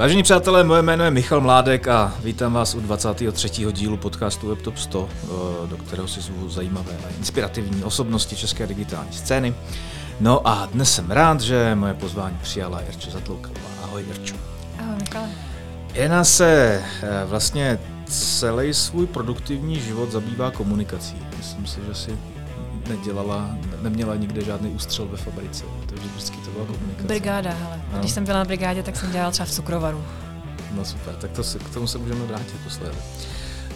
Vážení přátelé, moje jméno je Michal Mládek a vítám vás u 23. dílu podcastu WebTop 100, eh, do kterého si zvu zajímavé a inspirativní osobnosti české digitální scény. No a dnes jsem rád, že moje pozvání přijala Jirča Zatloukalová. Ahoj Jirčo. Ahoj Michale. Jena se eh, vlastně celý svůj produktivní život zabývá komunikací. Myslím si, že si nedělala, neměla nikde žádný ústřel ve fabrice. Takže vždycky to byla komunikace. Brigáda, hele. No. Když jsem byla na brigádě, tak jsem dělala třeba v cukrovaru. No super, tak to se, k tomu se můžeme vrátit posledně.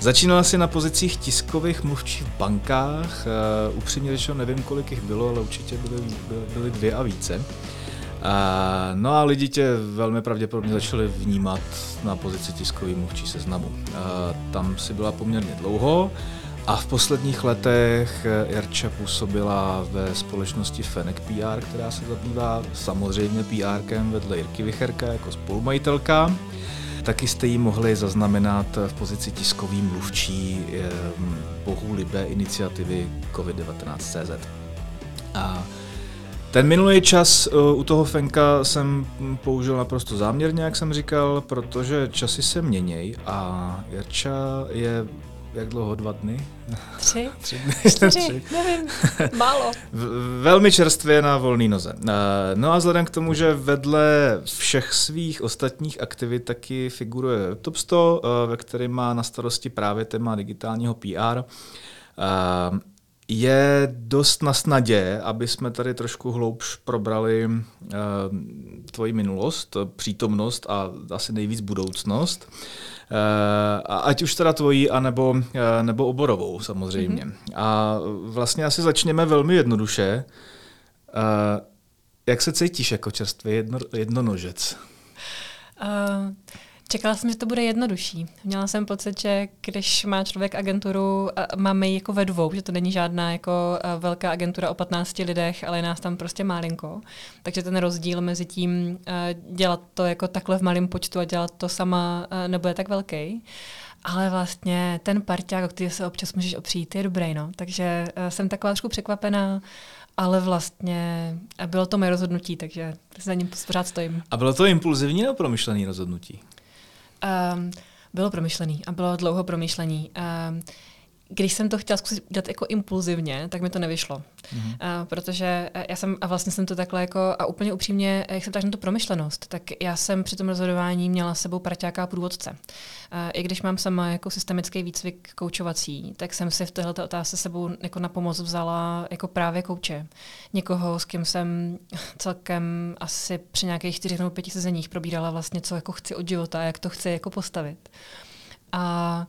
Začínala si na pozicích tiskových mluvčí v bankách. Uh, upřímně řečeno nevím, kolik jich bylo, ale určitě byly, byly, byly dvě a více. Uh, no a lidi tě velmi pravděpodobně začali vnímat na pozici tiskový mluvčí seznamu. Uh, tam si byla poměrně dlouho. A v posledních letech Jarča působila ve společnosti Fenek PR, která se zabývá samozřejmě PRkem vedle Jirky Vicherka jako spolumajitelka. Taky jste ji mohli zaznamenat v pozici tiskový mluvčí bohu libé iniciativy COVID-19.cz. A ten minulý čas eh, u toho Fenka jsem použil naprosto záměrně, jak jsem říkal, protože časy se měnějí a Jarča je jak dlouho, dva dny? Tři? Tři dny. Čtyři, Tři. nevím, málo. Velmi čerstvě na volný noze. Eh, no a vzhledem k tomu, že vedle všech svých ostatních aktivit taky figuruje Top 100, eh, ve kterém má na starosti právě téma digitálního PR, eh, je dost na snadě, aby jsme tady trošku hloubš probrali tvoji minulost, přítomnost a asi nejvíc budoucnost. Uh, ať už teda tvojí, anebo, uh, nebo oborovou samozřejmě. Mm-hmm. A vlastně asi začněme velmi jednoduše. Uh, jak se cítíš jako čerstvý jedno, jednonožec? Uh, Čekala jsem, že to bude jednodušší. Měla jsem pocit, že když má člověk agenturu, máme ji jako ve dvou, že to není žádná jako velká agentura o 15 lidech, ale je nás tam prostě málinko. Takže ten rozdíl mezi tím dělat to jako takhle v malém počtu a dělat to sama nebude tak velký. Ale vlastně ten parťák, o který se občas můžeš opřít, je dobrý. No. Takže jsem taková trošku překvapená, ale vlastně bylo to moje rozhodnutí, takže za ním pořád stojím. A bylo to impulzivní nebo promyšlené rozhodnutí? Um, bylo promyšlený a bylo dlouho promyšlený. Um, když jsem to chtěla zkusit dělat jako impulzivně, tak mi to nevyšlo. Mm-hmm. Protože já jsem, a vlastně jsem to takhle jako, a úplně upřímně, jak jsem tak na tu promyšlenost, tak já jsem při tom rozhodování měla s sebou parťáka a průvodce. Uh, I když mám sama jako systemický výcvik koučovací, tak jsem si v této otázce sebou jako na pomoc vzala jako právě kouče. Někoho, s kým jsem celkem asi při nějakých čtyřech nebo pěti sezeních probírala vlastně, co jako chci od života, jak to chci jako postavit. A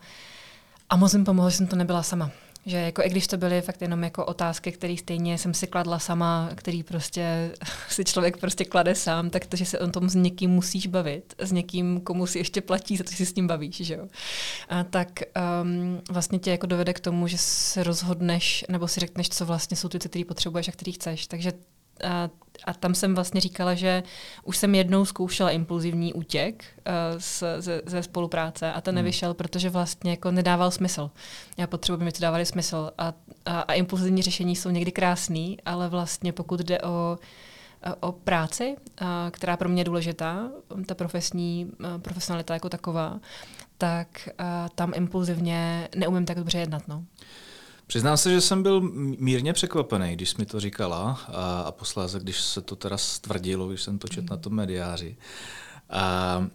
a moc mi pomohlo, že jsem to nebyla sama. Že jako, i když to byly fakt jenom jako otázky, které stejně jsem si kladla sama, který prostě si člověk prostě klade sám, tak to, že se o tom s někým musíš bavit, s někým, komu si ještě platí za to, že si s ním bavíš, že jo. A tak um, vlastně tě jako dovede k tomu, že se rozhodneš, nebo si řekneš, co vlastně jsou ty které potřebuješ a který chceš. Takže a, a tam jsem vlastně říkala, že už jsem jednou zkoušela impulzivní útěk uh, z, ze, ze spolupráce a ten hmm. nevyšel, protože vlastně jako nedával smysl. Já potřebuji, aby mi to dávali smysl. A, a, a impulzivní řešení jsou někdy krásný, ale vlastně pokud jde o o práci, která pro mě je důležitá, ta profesní profesionalita jako taková, tak tam impulzivně neumím tak dobře jednat. No. Přiznám se, že jsem byl mírně překvapený, když jsi mi to říkala a, a posléze, když se to teda stvrdilo, když jsem to četl na tom mediáři. A,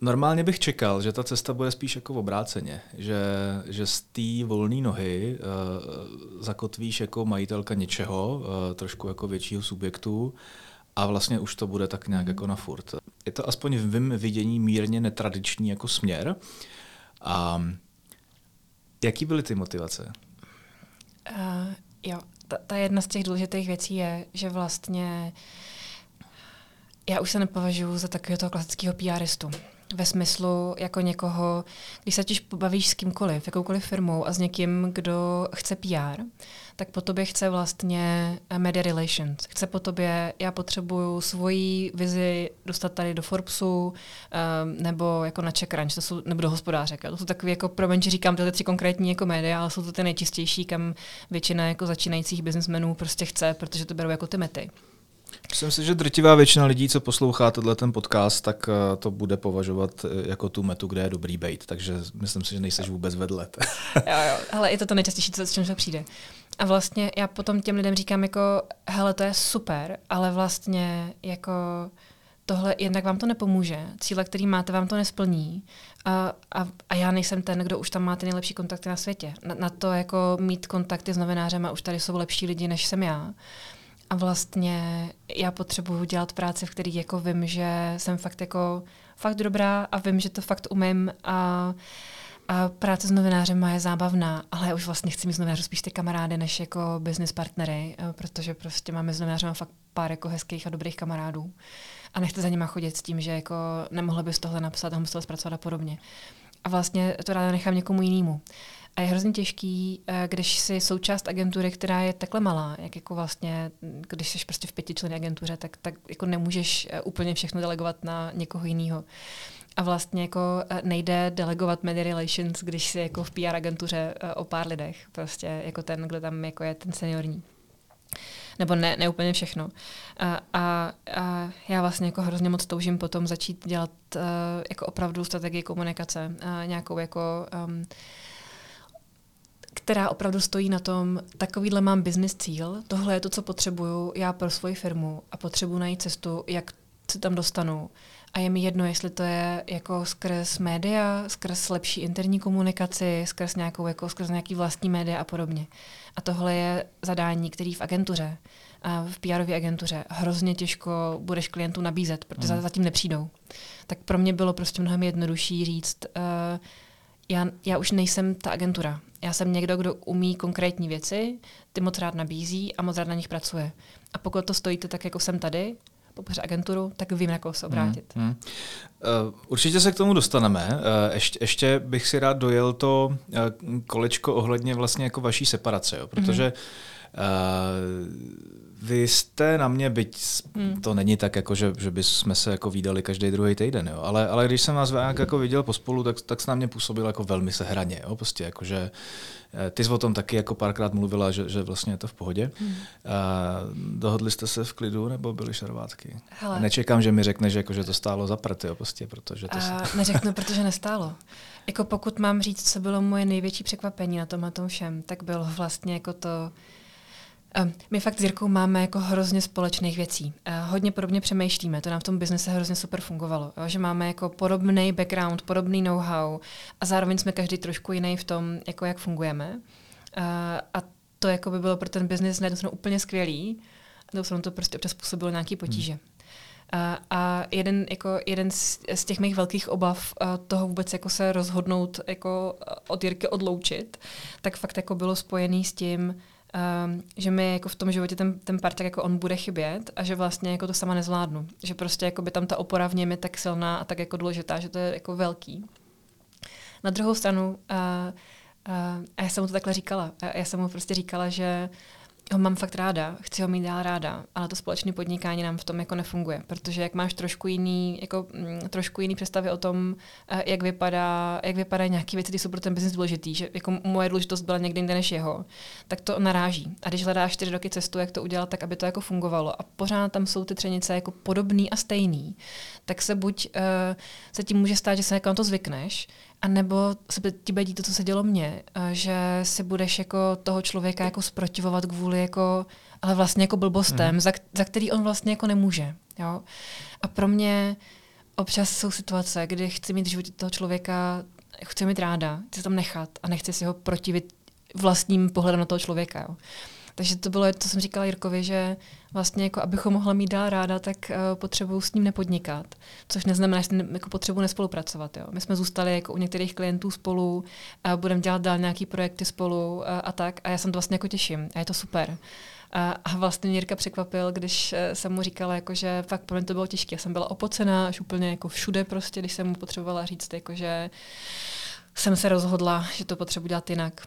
normálně bych čekal, že ta cesta bude spíš jako obráceně, že, že z té volné nohy uh, zakotvíš jako majitelka něčeho, uh, trošku jako většího subjektu a vlastně už to bude tak nějak jako na furt. Je to aspoň v mém vidění mírně netradiční jako směr. A Jaký byly ty motivace? Uh, jo, ta, ta jedna z těch důležitých věcí je, že vlastně já už se nepovažuji za takového toho klasického PRistu ve smyslu jako někoho, když se totiž pobavíš s kýmkoliv, jakoukoliv firmou a s někým, kdo chce PR, tak po tobě chce vlastně media relations. Chce po tobě, já potřebuju svoji vizi dostat tady do Forbesu um, nebo jako na CheckRunch, to jsou, nebo do hospodáře. To jsou takové, jako, promiň, že říkám tyhle tři konkrétní jako média, ale jsou to ty nejčistější, kam většina jako začínajících biznesmenů prostě chce, protože to berou jako ty mety. Myslím si, že drtivá většina lidí, co poslouchá tenhle ten podcast, tak eh, to bude považovat eh, jako tu metu, kde je dobrý bait, takže myslím si, že nejseš vůbec vedle. jo, jo, ale je to to nejčastější, co s čím se přijde. A vlastně já potom těm lidem říkám jako, hele, to je super, ale vlastně jako tohle jednak vám to nepomůže, cíle, který máte, vám to nesplní a, a, a já nejsem ten, kdo už tam má ty nejlepší kontakty na světě. Na, na to jako mít kontakty s novinářem a už tady jsou lepší lidi, než jsem já. A vlastně já potřebuju dělat práci, v který jako vím, že jsem fakt jako fakt dobrá a vím, že to fakt umím a, a práce s novinářem je zábavná, ale už vlastně chci mít s novinářem spíš ty kamarády, než jako business partnery, protože prostě máme s novinářem fakt pár jako hezkých a dobrých kamarádů a nechci za nima chodit s tím, že jako nemohla bys tohle napsat a musela zpracovat a podobně. A vlastně to ráda nechám někomu jinému. A je hrozně těžký, eh, když jsi součást agentury, která je takhle malá, jak jako vlastně, když jsi prostě v pětičlenné agentuře, tak, tak jako nemůžeš eh, úplně všechno delegovat na někoho jiného. A vlastně jako eh, nejde delegovat media relations, když jsi jako v PR agentuře o pár lidech, prostě jako ten, kdo tam jako je ten seniorní nebo ne, ne úplně všechno. A, a, a já vlastně jako hrozně moc toužím potom začít dělat uh, jako opravdu strategii komunikace, uh, nějakou jako um, která opravdu stojí na tom, takovýhle mám business cíl, tohle je to, co potřebuju já pro svoji firmu a potřebuji najít cestu, jak se tam dostanu. A je mi jedno, jestli to je jako skrz média, skrz lepší interní komunikaci, skrz, nějakou, jako skrz nějaký vlastní média a podobně. A tohle je zadání, který v agentuře, v pr agentuře hrozně těžko budeš klientů nabízet, protože mm. zatím nepřijdou. Tak pro mě bylo prostě mnohem jednodušší říct, uh, já, já už nejsem ta agentura. Já jsem někdo, kdo umí konkrétní věci, ty moc rád nabízí a moc rád na nich pracuje. A pokud to stojíte tak, jako jsem tady, podpoře agenturu, tak vím, na koho se obrátit. Hmm, hmm. Uh, určitě se k tomu dostaneme. Uh, ještě, ještě bych si rád dojel to uh, kolečko ohledně vlastně jako vaší separace, jo? protože hmm. Vy jste na mě, byť hmm. to není tak, jako, že, že bychom se jako výdali každý druhý týden, jo? Ale, ale když jsem vás nějak jako viděl pospolu, tak, tak se na mě působil jako velmi sehraně. Jo? Prostě jako, že, eh, ty jsi o tom taky jako párkrát mluvila, že, že vlastně je to v pohodě. Hmm. A dohodli jste se v klidu nebo byly šarvátky? Hele. Nečekám, že mi řekne, že, jako, že to stálo za prty, jo, prostě, protože to... A, se... Neřeknu, protože nestálo. Jako pokud mám říct, co bylo moje největší překvapení na tom a tom všem, tak bylo vlastně jako to, my fakt s Jirkou máme jako hrozně společných věcí. Hodně podobně přemýšlíme, to nám v tom biznise hrozně super fungovalo, jo? že máme jako podobný background, podobný know-how a zároveň jsme každý trošku jiný v tom, jako jak fungujeme. A to jako by bylo pro ten biznis na úplně skvělý, a to to prostě občas způsobilo nějaký potíže. Hmm. A, a jeden, jako, jeden z, z těch mých velkých obav toho vůbec jako se rozhodnout jako od Jirky odloučit, tak fakt jako bylo spojený s tím, um, že mi jako v tom životě ten, ten parťák jako on bude chybět a že vlastně jako to sama nezvládnu. Že prostě jako by tam ta opora v něm je tak silná a tak jako důležitá, že to je jako velký. Na druhou stranu, uh, uh, a já jsem mu to takhle říkala, já jsem mu prostě říkala, že ho mám fakt ráda, chci ho mít dál ráda, ale to společné podnikání nám v tom jako nefunguje, protože jak máš trošku jiný, jako, mm, trošku jiný představy o tom, uh, jak vypadá, jak vypadají nějaké věci, které jsou pro ten biznis důležitý, že jako moje důležitost byla někde jinde než jeho, tak to naráží. A když hledáš čtyři roky cestu, jak to udělat, tak aby to jako fungovalo a pořád tam jsou ty třenice jako podobný a stejný, tak se buď uh, se tím může stát, že se jako na to zvykneš, a nebo se ti bude dít to, co se dělo mně, že si budeš jako toho člověka jako sprotivovat kvůli jako, ale vlastně jako blbostem, mm. za, za který on vlastně jako nemůže. Jo? A pro mě občas jsou situace, kdy chci mít v životě toho člověka, chci mít ráda, chci tam nechat a nechci si ho protivit vlastním pohledem na toho člověka. Jo? Takže to bylo, co jsem říkala Jirkovi, že vlastně jako abychom mohla mít dál ráda, tak uh, potřebuji s ním nepodnikat. Což neznamená, že jako potřebuji nespolupracovat. Jo. My jsme zůstali jako u některých klientů spolu, uh, budeme dělat dál nějaký projekty spolu uh, a tak. A já jsem to vlastně jako těším. A je to super. A, a vlastně Jirka překvapil, když jsem mu říkala, jako, že fakt pro mě to bylo těžké. Já jsem byla opocená až úplně jako všude prostě, když jsem mu potřebovala říct, jako, že jsem se rozhodla, že to potřebuji dělat jinak.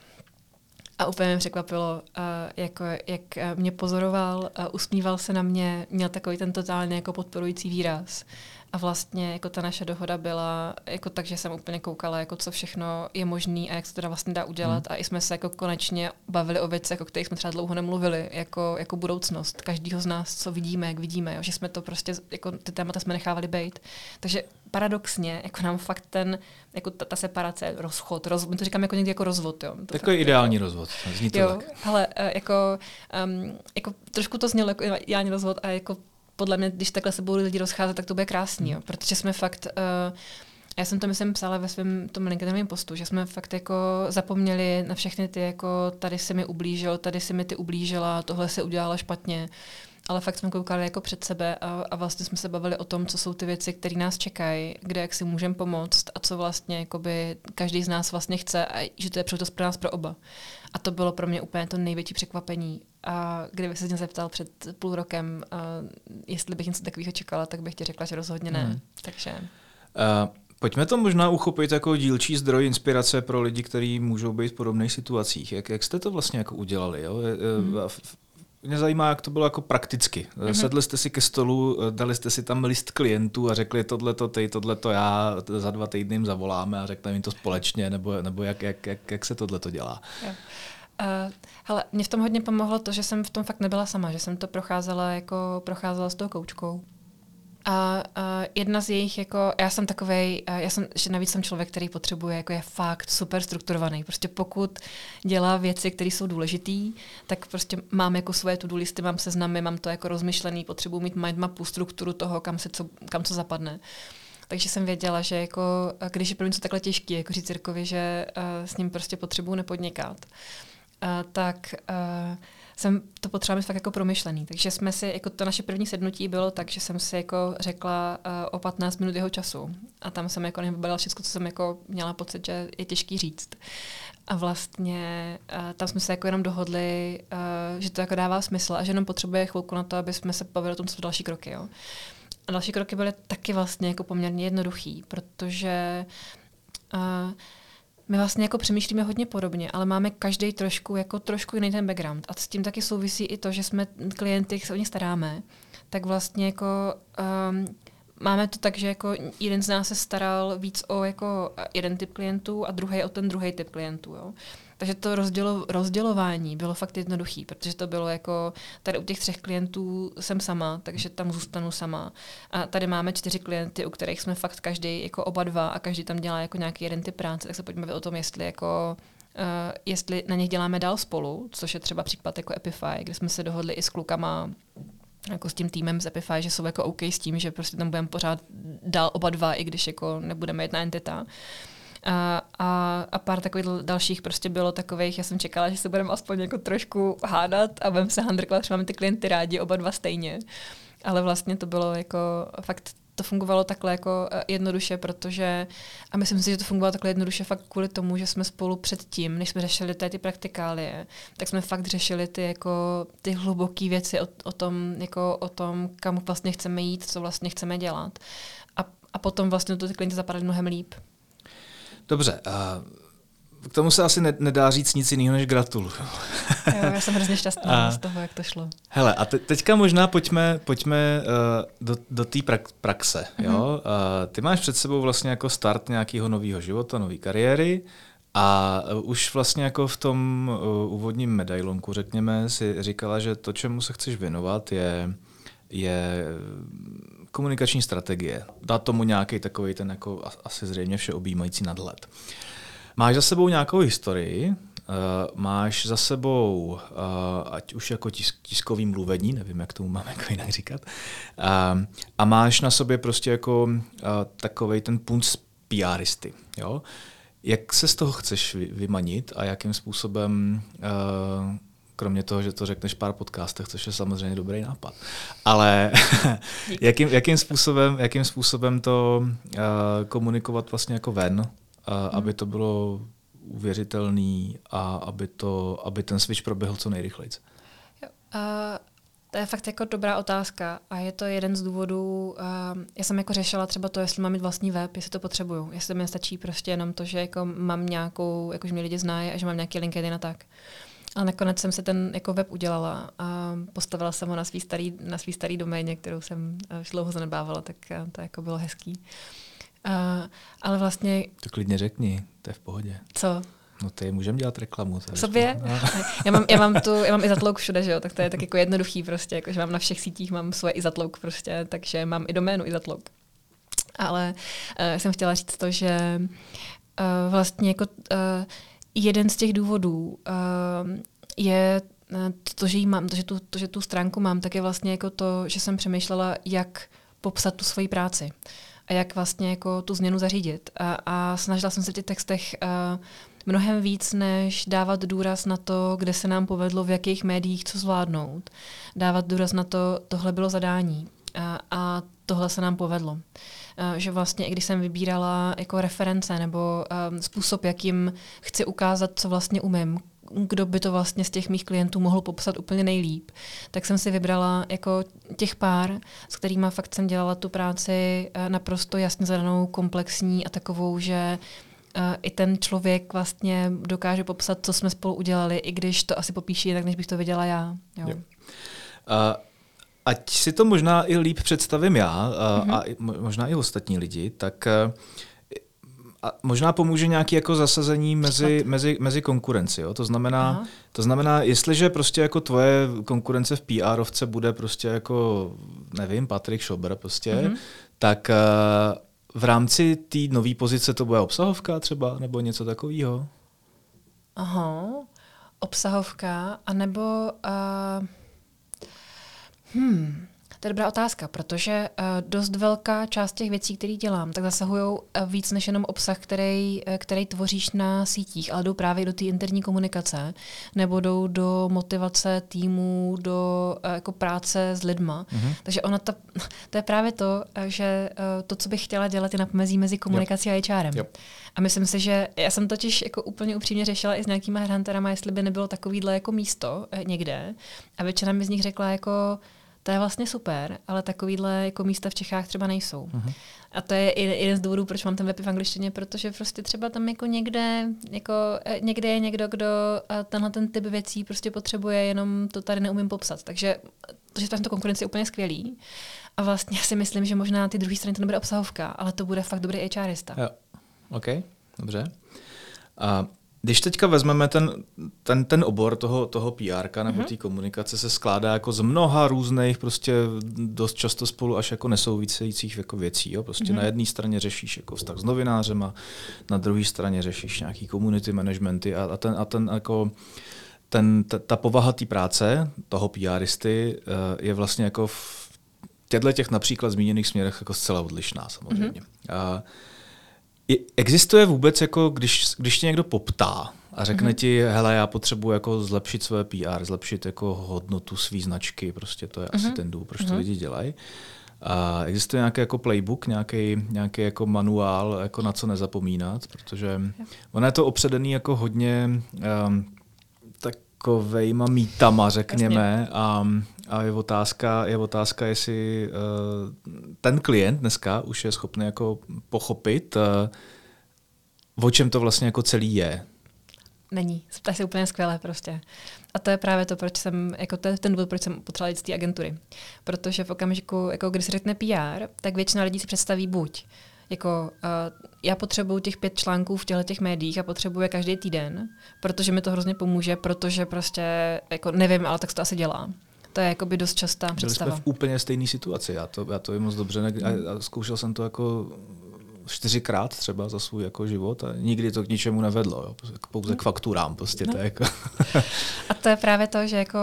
A úplně mě překvapilo, uh, jako, jak mě pozoroval, uh, usmíval se na mě, měl takový ten totálně jako podporující výraz. A vlastně jako ta naše dohoda byla jako tak, že jsem úplně koukala, jako co všechno je možné a jak se to vlastně dá udělat. Hmm. A i jsme se jako konečně bavili o věcech, o kterých jsme třeba dlouho nemluvili, jako, jako budoucnost každého z nás, co vidíme, jak vidíme, jo, že jsme to prostě, jako ty témata jsme nechávali být. Takže paradoxně, jako nám fakt ten, jako ta, ta separace, rozchod, roz, my to říkáme jako někdy jako rozvod. Jo. To Takový ideální jako, rozvod, zní to jo, tak. Ale eh, jako, um, jako trošku to znělo jako ideální rozvod a jako podle mě, když takhle se budou lidi rozcházet, tak to bude krásný, jo, protože jsme fakt... Uh, já jsem to myslím psala ve svém tom LinkedInovém postu, že jsme fakt jako zapomněli na všechny ty jako tady se mi ublížil, tady se mi ty ublížila, tohle se udělala špatně. Ale fakt jsme koukali jako před sebe a, a vlastně jsme se bavili o tom, co jsou ty věci, které nás čekají, kde jak si můžeme pomoct a co vlastně jakoby každý z nás vlastně chce a že to je příležitost pro nás pro oba. A to bylo pro mě úplně to největší překvapení. A kdyby se mě zeptal před půl rokem, uh, jestli bych něco takového čekala, tak bych ti řekla, že rozhodně ne. Hmm. Takže... Uh, Pojďme to možná uchopit jako dílčí zdroj inspirace pro lidi, kteří můžou být v podobných situacích. Jak, jak jste to vlastně jako udělali? Jo? Hmm. Mě zajímá, jak to bylo jako prakticky. Mm-hmm. Sedli jste si ke stolu, dali jste si tam list klientů a řekli tohle to ty, tohle to já, za dva týdny jim zavoláme a řekneme jim to společně, nebo, nebo jak, jak, jak, jak se tohle to dělá? Jo. Uh, hele, mě v tom hodně pomohlo to, že jsem v tom fakt nebyla sama, že jsem to procházela jako procházela s tou koučkou. A, a jedna z jejich, jako, já jsem takovej, já jsem, že navíc jsem člověk, který potřebuje, jako je fakt super strukturovaný. Prostě pokud dělá věci, které jsou důležité, tak prostě mám jako svoje to listy, mám seznamy, mám to jako rozmyšlený, potřebuji mít mindmapu, strukturu toho, kam, se co, kam co zapadne. Takže jsem věděla, že jako, když je pro mě to takhle těžké, jako říct Jirkovi, že uh, s ním prostě potřebuji nepodnikat, uh, tak uh, jsem to potřeba mít fakt jako promyšlený. Takže jsme si, jako to naše první sednutí bylo tak, že jsem si jako řekla uh, o 15 minut jeho času. A tam jsem jako nevybalila všechno, co jsem jako měla pocit, že je těžký říct. A vlastně uh, tam jsme se jako jenom dohodli, uh, že to jako dává smysl a že jenom potřebuje chvilku na to, aby jsme se bavili o tom, co jsou další kroky. Jo. A další kroky byly taky vlastně jako poměrně jednoduchý, protože uh, my vlastně jako přemýšlíme hodně podobně, ale máme každý trošku jako trošku jiný ten background. A s tím taky souvisí i to, že jsme klienty, se o ně staráme, tak vlastně jako um, máme to tak, že jako jeden z nás se staral víc o jako jeden typ klientů a druhý o ten druhý typ klientů. Jo. Takže to rozdělo, rozdělování bylo fakt jednoduchý, protože to bylo jako, tady u těch třech klientů jsem sama, takže tam zůstanu sama. A tady máme čtyři klienty, u kterých jsme fakt každý jako oba dva a každý tam dělá jako nějaký jeden typ práce, tak se pojďme o tom, jestli jako Uh, jestli na nich děláme dál spolu, což je třeba případ jako Epify, kde jsme se dohodli i s klukama jako s tím týmem z Epify, že jsou jako OK s tím, že prostě tam budeme pořád dál oba dva, i když jako nebudeme jedna entita. A, a, a pár takových dalších prostě bylo takových, já jsem čekala, že se budeme aspoň jako trošku hádat a budeme se handrkovat, že máme ty klienty rádi, oba dva stejně. Ale vlastně to bylo jako fakt to fungovalo takhle jako e, jednoduše, protože, a myslím si, že to fungovalo takhle jednoduše fakt kvůli tomu, že jsme spolu předtím, než jsme řešili ty, praktikálie, tak jsme fakt řešili ty jako ty hluboké věci o, o, tom, jako o tom, kam vlastně chceme jít, co vlastně chceme dělat. A, a potom vlastně to ty klienty zapadaly mnohem líp. Dobře, a k tomu se asi nedá říct nic jiného než gratuluju. jo, já jsem hrozně šťastná a, z toho, jak to šlo. Hele, a te, teďka možná pojďme, pojďme uh, do, do té prak, praxe. Mm-hmm. Jo? Uh, ty máš před sebou vlastně jako start nějakého nového života, nové kariéry a uh, už vlastně jako v tom uh, úvodním medailonku, řekněme, si říkala, že to, čemu se chceš věnovat, je, je komunikační strategie. Dá tomu nějaký takový ten jako asi zřejmě všeobjímající nadhled. Máš za sebou nějakou historii, uh, máš za sebou, uh, ať už jako tisk, tiskový mluvení, nevím, jak tomu máme jako jinak říkat, uh, a máš na sobě prostě jako uh, takový ten punc PRisty. Jo? Jak se z toho chceš vymanit a jakým způsobem uh, kromě toho, že to řekneš pár podcastech, což je samozřejmě dobrý nápad. Ale jakým, jakým, způsobem, jakým způsobem to uh, komunikovat vlastně jako ven, uh, hmm. aby to bylo uvěřitelný a aby, to, aby ten switch proběhl co nejrychleji? Jo, uh, to je fakt jako dobrá otázka a je to jeden z důvodů, uh, já jsem jako řešila třeba to, jestli mám mít vlastní web, jestli to potřebuju, jestli mi stačí prostě jenom to, že jako mám nějakou, jakože mě lidi znají a že mám nějaký LinkedIn a tak. Ale nakonec jsem si ten jako web udělala a postavila jsem ho na svý starý, na svý starý doméně, kterou jsem už dlouho zanedbávala, tak to jako bylo hezký. Uh, ale vlastně... To klidně řekni, to je v pohodě. Co? No ty můžeme dělat reklamu. V sobě? No. já, mám, já, mám tu, já mám i zatlouk všude, že jo, tak to je tak jako jednoduchý prostě, jako, že mám na všech sítích, mám svoje i zatlouk prostě, takže mám i doménu i zatlouk. Ale uh, jsem chtěla říct to, že uh, vlastně jako uh, jeden z těch důvodů uh, je to, že, jí mám, to, že, tu, to, že tu stránku mám, tak je vlastně jako to, že jsem přemýšlela, jak popsat tu svoji práci a jak vlastně jako tu změnu zařídit. A, a snažila jsem se v těch textech uh, mnohem víc, než dávat důraz na to, kde se nám povedlo, v jakých médiích co zvládnout. Dávat důraz na to, tohle bylo zadání a, a tohle se nám povedlo. A, že vlastně, i když jsem vybírala jako reference nebo um, způsob, jakým chci ukázat, co vlastně umím, kdo by to vlastně z těch mých klientů mohl popsat úplně nejlíp, tak jsem si vybrala jako těch pár, s kterými fakt jsem dělala tu práci naprosto jasně zadanou, komplexní a takovou, že uh, i ten člověk vlastně dokáže popsat, co jsme spolu udělali, i když to asi popíší jinak, než bych to viděla já. Jo. Jo. Uh, ať si to možná i líp představím já mm-hmm. a možná i ostatní lidi, tak uh, a možná pomůže nějaké jako zasazení mezi, mezi, mezi konkurenci. Jo? To, znamená, to znamená, jestliže prostě jako tvoje konkurence v PRovce bude prostě jako, nevím, Patrik Schober prostě, mm-hmm. tak uh, v rámci té nové pozice to bude obsahovka třeba, nebo něco takového? Aha, obsahovka, anebo... Uh, hmm, to je dobrá otázka, protože uh, dost velká část těch věcí, které dělám, tak zasahují uh, víc než jenom obsah, který, uh, který tvoříš na sítích, ale jdou právě do té interní komunikace, nebo jdou do motivace týmu, do jako práce s lidma. Mm-hmm. Takže ona ta, to je právě to, že to, co bych chtěla dělat, je na pomezí mezi komunikací yep. a HRem. Yep. A myslím si, že já jsem totiž jako úplně upřímně řešila i s nějakýma headhunterama, jestli by nebylo takovýhle jako místo někde. A většina mi z nich řekla jako, to je vlastně super, ale takovýhle jako místa v Čechách třeba nejsou. Uh-huh. A to je jeden z důvodů, proč mám ten web v angličtině, protože prostě třeba tam jako někde, jako eh, někde je někdo, kdo eh, tenhle ten typ věcí prostě potřebuje, jenom to tady neumím popsat. Takže to, že to konkurence je úplně skvělý. A vlastně si myslím, že možná ty druhé strany to nebude obsahovka, ale to bude fakt dobrý HRista. Jo. OK, dobře. A když teďka vezmeme ten, ten, ten obor toho, toho PR nebo mm-hmm. té komunikace se skládá jako z mnoha různých, prostě dost často spolu až jako nesouvisejících jako věcí. Jo? Prostě mm-hmm. na jedné straně řešíš jako vztah s novinářem na druhé straně řešíš nějaký community managementy a, a ten, a ten jako ten, ta, ta povaha té práce, toho PRisty, uh, je vlastně jako v těchto těch například zmíněných směrech jako zcela odlišná samozřejmě. Mm-hmm. Uh, Existuje vůbec, jako když, když tě někdo poptá a řekne mm-hmm. ti, hele, já potřebuji jako zlepšit své PR, zlepšit jako hodnotu své značky, prostě to je mm-hmm. asi mhm. ten důvod, proč mm-hmm. to mhm. lidi dělají. A existuje nějaký jako playbook, nějaký, nějaký jako manuál, jako na co nezapomínat, protože ono je to opředený jako hodně um, takovejma mítama, řekněme, a, a je otázka, je otázka, jestli uh, ten klient dneska už je schopný jako pochopit, uh, o čem to vlastně jako celý je. Není. To je úplně skvělé prostě. A to je právě to, proč jsem, jako to je ten důvod, proč jsem potřebovala jít z té agentury. Protože v okamžiku, jako když se řekne PR, tak většina lidí si představí buď jako uh, já potřebuju těch pět článků v těchto těch médiích a potřebuji každý týden, protože mi to hrozně pomůže, protože prostě, jako nevím, ale tak se to asi dělá. To je jako by dost častá Byli představa. jsme v úplně stejné situaci, já to, já to je moc dobře, ne- a, a zkoušel jsem to jako čtyřikrát třeba za svůj jako život a nikdy to k ničemu nevedlo, jo. pouze k fakturám prostě. No. To jako a to je právě to, že jako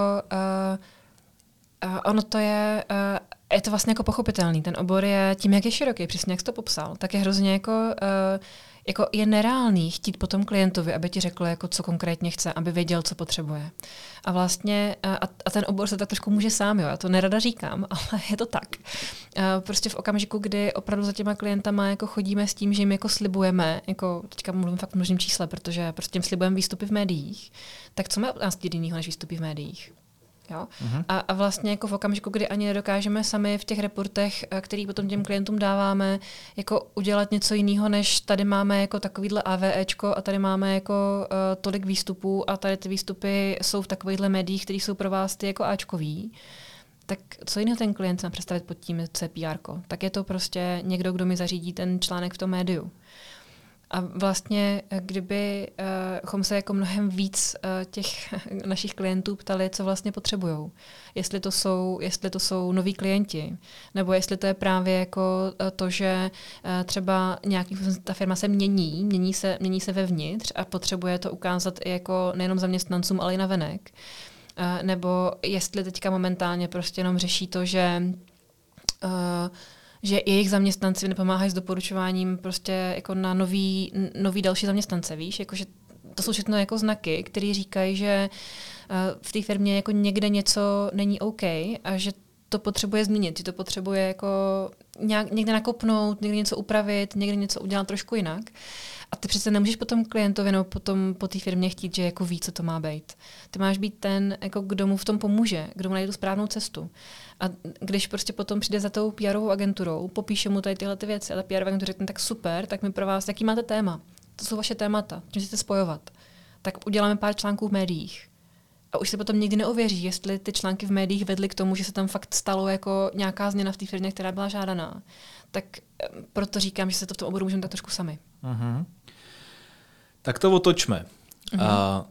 uh, uh, ono to je, uh, je to vlastně jako pochopitelný. Ten obor je tím, jak je široký, přesně jak jsi to popsal, tak je hrozně jako, uh, jako je nereálný chtít potom klientovi, aby ti řekl, jako co konkrétně chce, aby věděl, co potřebuje. A vlastně, a, a ten obor se tak trošku může sám, jo, já to nerada říkám, ale je to tak. Uh, prostě v okamžiku, kdy opravdu za těma klientama jako chodíme s tím, že jim jako slibujeme, jako teďka mluvím fakt v množném čísle, protože prostě jim slibujeme výstupy v médiích, tak co od nás jiného než výstupy v médiích? Jo? Uh-huh. A, a vlastně jako v okamžiku, kdy ani nedokážeme sami v těch reportech, eh, který potom těm klientům dáváme, jako udělat něco jiného, než tady máme jako takovýhle AVEčko a tady máme jako uh, tolik výstupů a tady ty výstupy jsou v takovýchhle médiích, které jsou pro vás ty jako Ačkový, tak co jiného ten klient má představit pod tím, co je PR? Tak je to prostě někdo, kdo mi zařídí ten článek v tom médiu. A vlastně, kdyby uh, se jako mnohem víc uh, těch našich klientů ptali, co vlastně potřebují. Jestli to jsou, jestli to jsou noví klienti, nebo jestli to je právě jako to, že třeba nějaký, ta firma se mění, mění se, mění se vevnitř a potřebuje to ukázat i jako nejenom zaměstnancům, ale i na venek. Nebo jestli teďka momentálně prostě jenom řeší to, že uh, že jejich zaměstnanci nepomáhají s doporučováním prostě jako na nový, nový další zaměstnance, víš, jakože to jsou všechno jako znaky, které říkají, že uh, v té firmě jako někde něco není OK a že to potřebuje změnit, že to potřebuje jako nějak, někde nakopnout, někde něco upravit, někde něco udělat trošku jinak. A ty přece nemůžeš potom klientovi nebo potom po té firmě chtít, že jako ví, co to má být. Ty máš být ten, jako kdo mu v tom pomůže, kdo mu najde tu správnou cestu. A když prostě potom přijde za tou pr agenturou, popíše mu tady tyhle ty věci a ta PR agentura řekne, tak super, tak my pro vás, jaký máte téma? To jsou vaše témata, čím chcete spojovat. Tak uděláme pár článků v médiích. A už se potom nikdy neověří, jestli ty články v médiích vedly k tomu, že se tam fakt stalo jako nějaká změna v té firmě, která byla žádaná. Tak eh, proto říkám, že se to v tom oboru můžeme tak trošku sami. Uh-huh. Tak to otočme. Uh-huh. A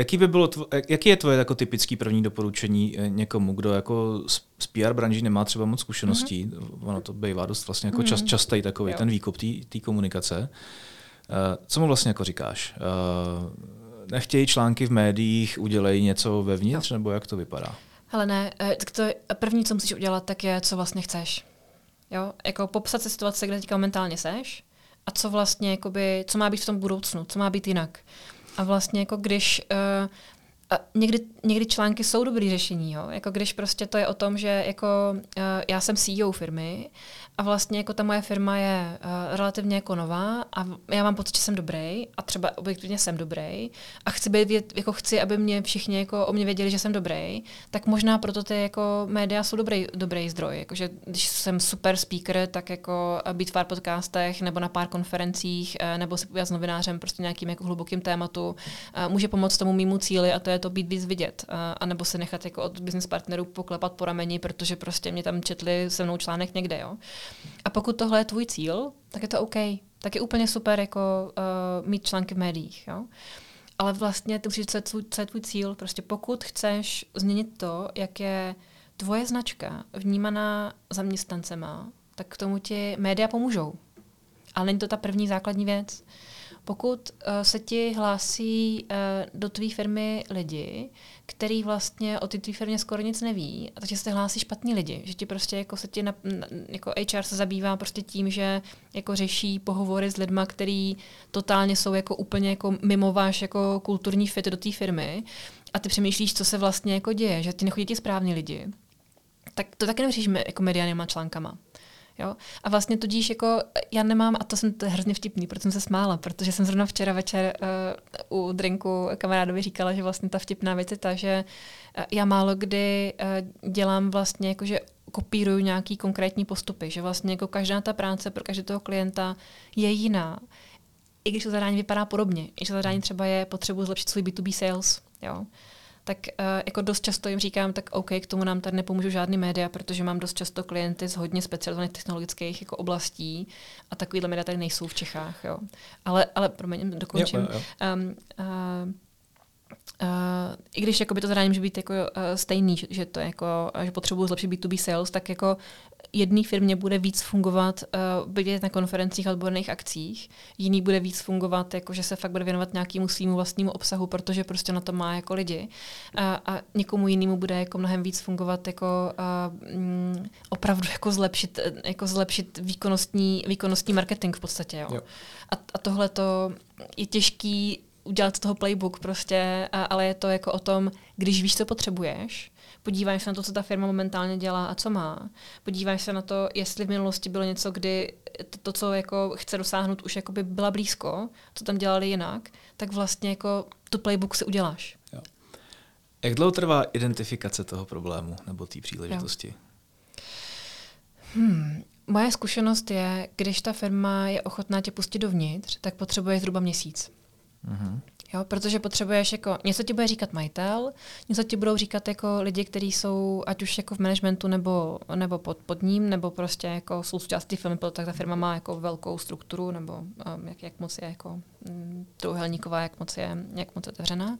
Jaký, by bylo tvo, jaký je tvoje jako typický první doporučení eh, někomu, kdo jako z PR branži nemá třeba moc zkušeností? Mm-hmm. Ono to bývá dost vlastně jako čas, mhm. častý takový jo. ten výkop té komunikace. Uh, co mu vlastně jako říkáš? Uh, nechtějí články v médiích, udělej něco vevnitř, jo. nebo jak to vypadá? Hele ne, tak to je, první, co musíš udělat, tak je, co vlastně chceš. Jo? Jako popsat si situace, kde teďka momentálně seš a co vlastně, jakoby, co má být v tom budoucnu, co má být jinak. A vlastně jako když uh, a někdy, někdy články jsou dobrý řešení, jo? jako když prostě to je o tom, že jako uh, já jsem CEO firmy a vlastně jako ta moje firma je uh, relativně jako nová a já mám pocit, že jsem dobrý a třeba objektivně jsem dobrý a chci být, jako chci, aby mě všichni jako o mě věděli, že jsem dobrý, tak možná proto ty jako média jsou dobrý, dobrý zdroj. Jakože když jsem super speaker, tak jako být v pár podcastech nebo na pár konferencích uh, nebo se povědět s novinářem prostě nějakým jako hlubokým tématu uh, může pomoct tomu mýmu cíli a to je to být víc vidět. Uh, anebo se nechat jako od business partnerů poklepat po rameni, protože prostě mě tam četli se mnou článek někde. Jo. A pokud tohle je tvůj cíl, tak je to OK. Tak je úplně super jako uh, mít články v médiích. Jo? Ale vlastně ty musíš, co co je tvůj cíl. Prostě pokud chceš změnit to, jak je tvoje značka vnímaná zaměstnancema, tak k tomu ti média pomůžou. Ale není to ta první základní věc. Pokud uh, se ti hlásí uh, do tvé firmy lidi, který vlastně o ty tvý firmě skoro nic neví, a takže se hlásí špatní lidi, že ti prostě jako se ti na, jako HR se zabývá prostě tím, že jako řeší pohovory s lidma, který totálně jsou jako úplně jako mimo váš jako kulturní fit do té firmy a ty přemýšlíš, co se vlastně jako děje, že ti nechodí ti správní lidi. Tak to taky neřešíme jako mediálníma článkama. Jo? A vlastně tudíž jako já nemám, a to jsem to je hrozně vtipný, protože jsem se smála, protože jsem zrovna včera večer uh, u drinku kamarádovi říkala, že vlastně ta vtipná věc je ta, že uh, já málo kdy uh, dělám vlastně jako, že kopíruju nějaký konkrétní postupy, že vlastně jako každá ta práce pro každého klienta je jiná. I když to zadání vypadá podobně, i když to zadání třeba je potřebu zlepšit svůj B2B sales, jo tak uh, jako dost často jim říkám, tak OK, k tomu nám tady nepomůžu žádný média, protože mám dost často klienty z hodně specializovaných technologických jako oblastí a takovýhle média tady nejsou v Čechách. Jo. Ale, ale promiň, dokončím. Jo, jo, jo. Um, uh, Uh, I když jakoby to zadání může být jako, uh, stejný, že, že to jako, že potřebuji zlepšit B2B sales, tak jako jedné firmě bude víc fungovat uh, vidět na konferencích a odborných akcích, jiný bude víc fungovat, jako že se fakt bude věnovat nějakému svýmu vlastnímu obsahu, protože prostě na to má jako lidi. Uh, a někomu jinému bude jako mnohem víc fungovat jako uh, um, opravdu jako zlepšit, jako zlepšit výkonnostní, výkonnostní marketing v podstatě. Jo. Jo. A, a tohle to je těžký udělat z toho playbook prostě, a, ale je to jako o tom, když víš, co potřebuješ, podíváš se na to, co ta firma momentálně dělá a co má. Podíváš se na to, jestli v minulosti bylo něco, kdy to, to co jako chce dosáhnout, už jakoby byla blízko, co tam dělali jinak, tak vlastně jako tu playbook si uděláš. Jo. Jak dlouho trvá identifikace toho problému nebo té příležitosti? Jo. Hmm. Moje zkušenost je, když ta firma je ochotná tě pustit dovnitř, tak potřebuje zhruba měsíc. Mm-hmm. Jo, protože potřebuješ jako, něco ti bude říkat majitel, něco ti budou říkat jako lidi, kteří jsou ať už jako v managementu nebo, nebo pod, pod ním, nebo prostě jako součástí firmy, tak ta firma má jako velkou strukturu, nebo um, jak, jak moc je jako um, trouhelníková, jak moc je, jak moc je otevřená.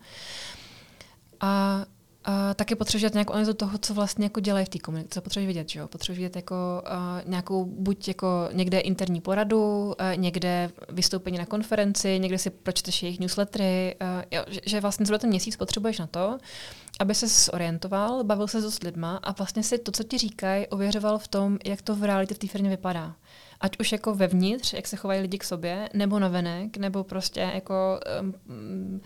A Uh, taky potřebuješ nějakou analýzu toho, co vlastně jako dělají v té komunikaci. Co potřebuješ vidět, že jo? Potřebuješ vidět jako uh, nějakou, buď jako někde interní poradu, uh, někde vystoupení na konferenci, někde si pročteš jejich newslettery, uh, jo, že, že vlastně zhruba ten měsíc potřebuješ na to, aby se zorientoval, bavil se s lidma a vlastně si to, co ti říkají, ověřoval v tom, jak to v realitě v té firmě vypadá ať už jako vevnitř, jak se chovají lidi k sobě, nebo navenek, nebo prostě jako um,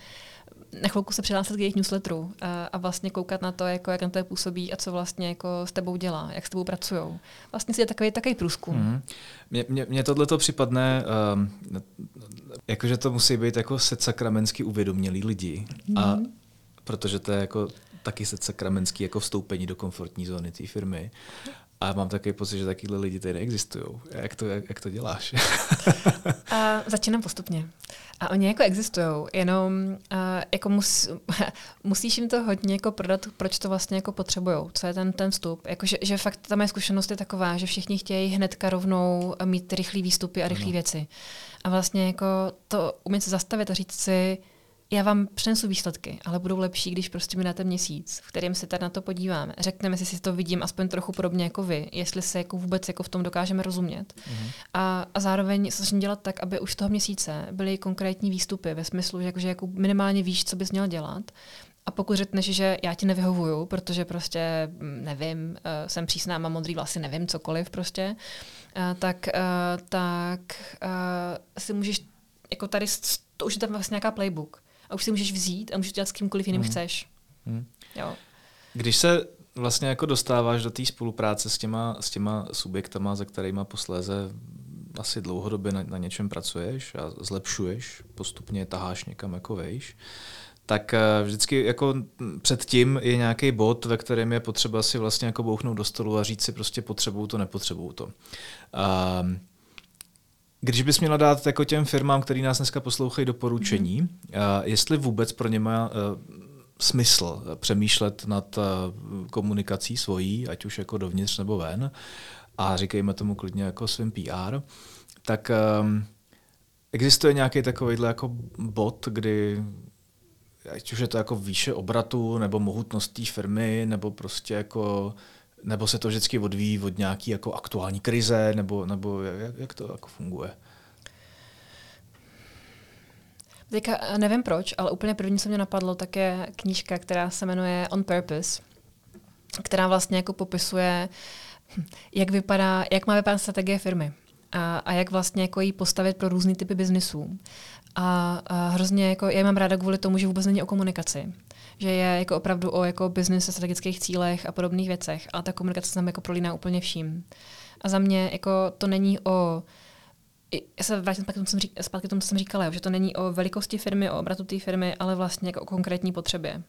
na chvilku se přihlásit k jejich newsletteru a, a vlastně koukat na to, jako, jak na to působí a co vlastně jako s tebou dělá, jak s tebou pracují. Vlastně si je takový, takový průzkum. Mm. Mně, mně, mně tohle to připadne, um, jakože to musí být jako set sakramensky uvědomělí lidi. Mm. A mhm. protože to je jako taky set sakramensky jako vstoupení do komfortní zóny té firmy. A mám takový pocit, že takovýhle lidi tady neexistují. Jak to, jak, jak to děláš? a začínám postupně. A oni jako existují, jenom uh, jako mus, musíš jim to hodně jako prodat, proč to vlastně jako potřebují, co je ten, ten vstup. Jako, že, že fakt ta moje zkušenost je taková, že všichni chtějí hnedka rovnou mít rychlé výstupy a rychlé no. věci. A vlastně jako to umět se zastavit a říct si, já vám přinesu výsledky, ale budou lepší, když prostě mi dáte měsíc, v kterém se tady na to podíváme. Řekneme si, si to vidím aspoň trochu podobně jako vy, jestli se jako vůbec jako v tom dokážeme rozumět. Mm-hmm. A, a zároveň se snažím dělat tak, aby už toho měsíce byly konkrétní výstupy ve smyslu, že jako, že jako minimálně víš, co bys měl dělat. A pokud řekneš, že já ti nevyhovuju, protože prostě mm, nevím, uh, jsem přísná, mám modrý vlasy, nevím cokoliv prostě, uh, tak, uh, tak si můžeš jako tady, to už je tam vlastně nějaká playbook a už si můžeš vzít a můžeš dělat s kýmkoliv jiným hmm. chceš. Hmm. Jo. Když se vlastně jako dostáváš do té spolupráce s těma, s těma subjektama, za kterými posléze asi dlouhodobě na, na něčem pracuješ a zlepšuješ, postupně taháš někam jako vejš, tak eh, vždycky jako předtím je nějaký bod, ve kterém je potřeba si vlastně jako bouchnout do stolu a říct si prostě potřebuju to, nepotřebuju to. Um, když bys měla dát jako těm firmám, který nás dneska poslouchají, doporučení, mm. uh, jestli vůbec pro ně má uh, smysl přemýšlet nad uh, komunikací svojí, ať už jako dovnitř nebo ven, a říkejme tomu klidně jako svým PR, tak um, existuje nějaký takovýhle jako bod, kdy ať už je to jako výše obratu, nebo mohutnost té firmy, nebo prostě jako nebo se to vždycky odvíjí od nějaký jako aktuální krize, nebo, nebo jak, jak to jako funguje? Teďka nevím proč, ale úplně první, co mě napadlo, tak je knížka, která se jmenuje On Purpose, která vlastně jako popisuje, jak, vypadá, jak má vypadat strategie firmy a, a jak vlastně jako jí postavit pro různé typy biznisů. A, a hrozně jako, já mám ráda kvůli tomu, že vůbec není o komunikaci že je jako opravdu o jako business a strategických cílech a podobných věcech, ale ta komunikace se tam jako prolíná úplně vším. A za mě jako to není o já se vrátím zpátky k tomu, jsem, řík, zpátky tomu, co jsem říkala, že to není o velikosti firmy, o obratu té firmy, ale vlastně jako o konkrétní potřebě.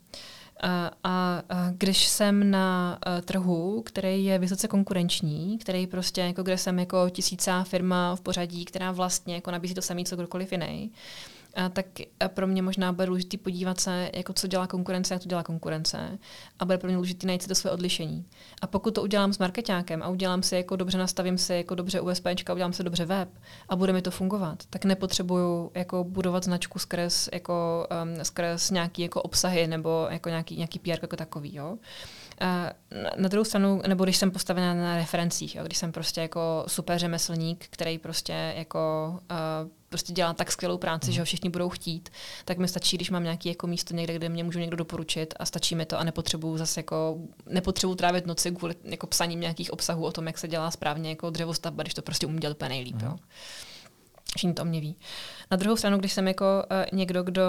A, a, a když jsem na a, trhu, který je vysoce konkurenční, který prostě, jako kde jsem jako tisícá firma v pořadí, která vlastně jako nabízí to samé, co kdokoliv jiný, a tak pro mě možná bude důležité podívat se, jako co dělá konkurence, jak to dělá konkurence. A bude pro mě důležité najít si to své odlišení. A pokud to udělám s marketákem a udělám si jako dobře, nastavím si jako dobře USP, udělám si dobře web a bude mi to fungovat, tak nepotřebuju jako budovat značku skrz, jako, um, skrz nějaký jako obsahy nebo jako nějaký, nějaký PR jako takový. Jo? Na druhou stranu, nebo když jsem postavená na referencích, jo, když jsem prostě jako super řemeslník, který prostě jako uh, prostě dělá tak skvělou práci, mm. že ho všichni budou chtít, tak mi stačí, když mám nějaký jako místo někde, kde mě můžu někdo doporučit a stačí mi to a nepotřebuju zase jako, nepotřebuju trávit noci kvůli jako psaním nějakých obsahů o tom, jak se dělá správně jako dřevostavba, když to prostě umím dělat úplně nejlíp. Mm. Jo. Všichni to o mě ví. Na druhou stranu, když jsem jako uh, někdo, kdo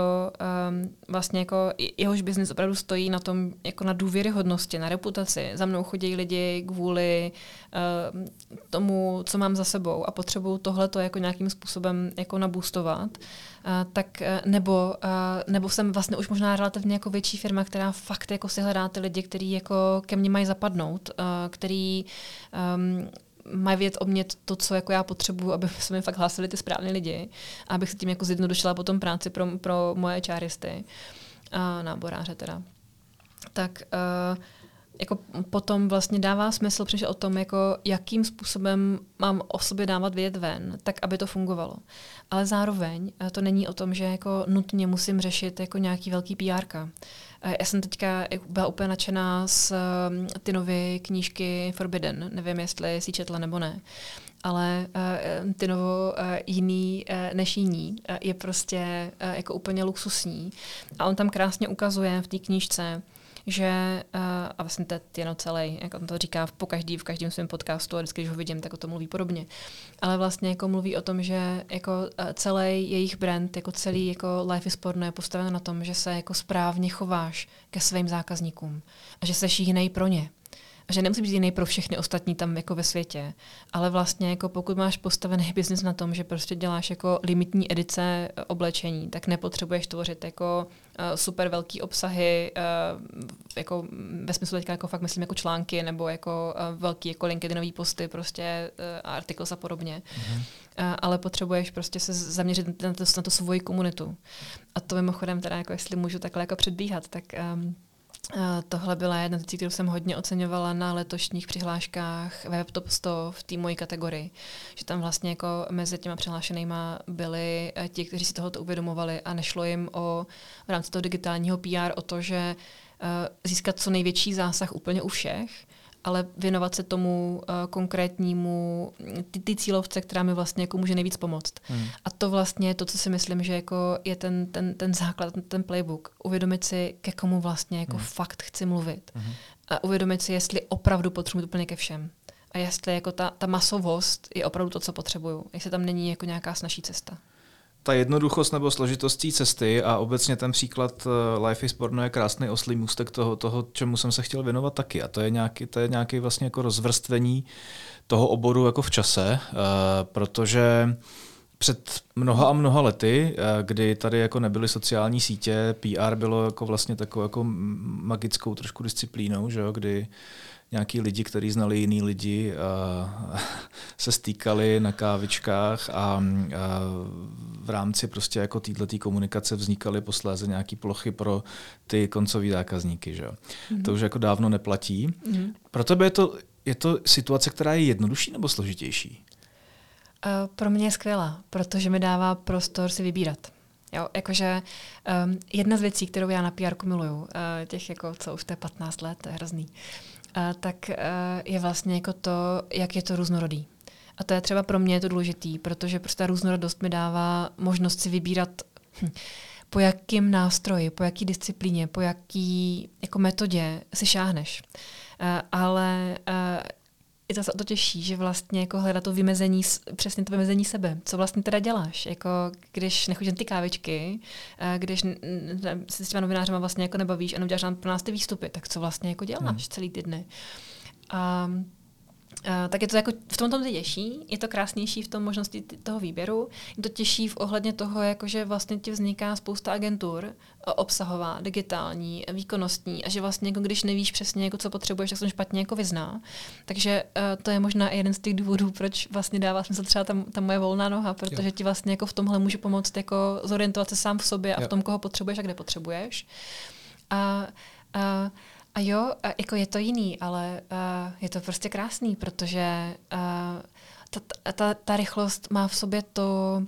um, vlastně jako jehož biznis opravdu stojí na tom, jako na důvěryhodnosti, na reputaci, za mnou chodí lidi kvůli uh, tomu, co mám za sebou a potřebuju tohleto jako nějakým způsobem jako nabůstovat, uh, tak uh, nebo, uh, nebo jsem vlastně už možná relativně jako větší firma, která fakt jako si hledá ty lidi, kteří jako ke mně mají zapadnout, uh, který um, mají vědět o mě to, co jako já potřebuju, aby se mi fakt hlásili ty správní lidi a abych se tím jako zjednodušila potom práci pro, pro moje čáristy a náboráře teda. Tak uh, jako potom vlastně dává smysl přemýšlet o tom, jako jakým způsobem mám o sobě dávat vědět ven, tak aby to fungovalo. Ale zároveň eh, to není o tom, že jako nutně musím řešit jako nějaký velký PR. Já jsem teďka byla úplně nadšená z um, ty nové knížky Forbidden. Nevím, jestli si četla nebo ne. Ale uh, ty novo uh, jiný uh, než jiní uh, je prostě uh, jako úplně luxusní. A on tam krásně ukazuje v té knížce, že, uh, a vlastně to je celý, jak on to říká po každý, v každém svém podcastu a vždycky, když ho vidím, tak o tom mluví podobně. Ale vlastně jako mluví o tom, že jako uh, celý jejich brand, jako celý jako Life is Porno je postaven na tom, že se jako správně chováš ke svým zákazníkům a že jsi jiný pro ně a že nemusí být jiný pro všechny ostatní tam jako ve světě, ale vlastně jako pokud máš postavený biznis na tom, že prostě děláš jako limitní edice eh, oblečení, tak nepotřebuješ tvořit jako uh, super velký obsahy, uh, jako ve smyslu teďka jako fakt myslím jako články nebo jako uh, velký jako LinkedInový posty, prostě uh, artikls a podobně. Mm-hmm. Uh, ale potřebuješ prostě se zaměřit na to, na to svoji komunitu. A to mimochodem teda jako jestli můžu takhle jako předbíhat, tak um, Tohle byla jedna věcí, kterou jsem hodně oceňovala na letošních přihláškách Web Top 100 v té mojí kategorii. Že tam vlastně jako mezi těma přihlášenýma byli eh, ti, kteří si tohoto uvědomovali a nešlo jim o v rámci toho digitálního PR o to, že uh, získat co největší zásah úplně u všech, ale věnovat se tomu uh, konkrétnímu, ty, ty cílovce, která mi vlastně jako může nejvíc pomoct. Hmm. A to vlastně je to, co si myslím, že jako je ten, ten, ten základ, ten playbook. Uvědomit si, ke komu vlastně jako hmm. fakt chci mluvit. Hmm. A uvědomit si, jestli opravdu potřebuji úplně ke všem. A jestli jako ta, ta masovost je opravdu to, co potřebuju. Jestli tam není jako nějaká snažší cesta ta jednoduchost nebo složitost té cesty a obecně ten příklad uh, Life is Porno je krásný oslý můstek toho, toho, čemu jsem se chtěl věnovat taky. A to je nějaký, to je nějaký vlastně jako rozvrstvení toho oboru jako v čase, uh, protože před mnoha a mnoha lety, uh, kdy tady jako nebyly sociální sítě, PR bylo jako vlastně takovou jako magickou trošku disciplínou, že jo, kdy nějaký lidi, kteří znali jiný lidi, uh, se stýkali na kávičkách a uh, v rámci prostě jako této komunikace vznikaly posléze nějaké plochy pro ty koncové zákazníky. Že? Mm-hmm. To už jako dávno neplatí. Mm-hmm. Pro tebe je to, je to situace, která je jednodušší nebo složitější? Uh, pro mě je skvělá, protože mi dává prostor si vybírat. Jo, jakože um, jedna z věcí, kterou já na PR miluju, uh, těch jako, co už to je 15 let, to je hrozný, tak je vlastně jako to, jak je to různorodý. A to je třeba pro mě to důležitý, protože prostě ta různorodost mi dává možnost si vybírat hm, po jakým nástroji, po jaký disciplíně, po jaký jako metodě si šáhneš. ale je to to těžší, že vlastně jako hledat to vymezení, přesně to vymezení sebe. Co vlastně teda děláš? Jako, když nechodíš na ty kávičky, eh, když se s těma novinářema vlastně jako nebavíš a neuděláš pro nás ty výstupy, tak co vlastně jako děláš hmm. celý ty dny? A tak je to jako, v tom tom to těžší, je to krásnější v tom možnosti toho výběru, je to těžší v ohledně toho, jako že vlastně ti vzniká spousta agentur, obsahová, digitální, výkonnostní a že vlastně jako když nevíš přesně, jako co potřebuješ, tak se špatně jako vyzná. Takže uh, to je možná jeden z těch důvodů, proč vlastně dává smysl třeba ta, ta moje volná noha, protože jo. ti vlastně jako v tomhle může pomoct jako zorientovat se sám v sobě a jo. v tom, koho potřebuješ a kde potřebuješ. A, a a jo, jako je to jiný, ale uh, je to prostě krásný, protože uh, ta, ta, ta rychlost má v sobě to,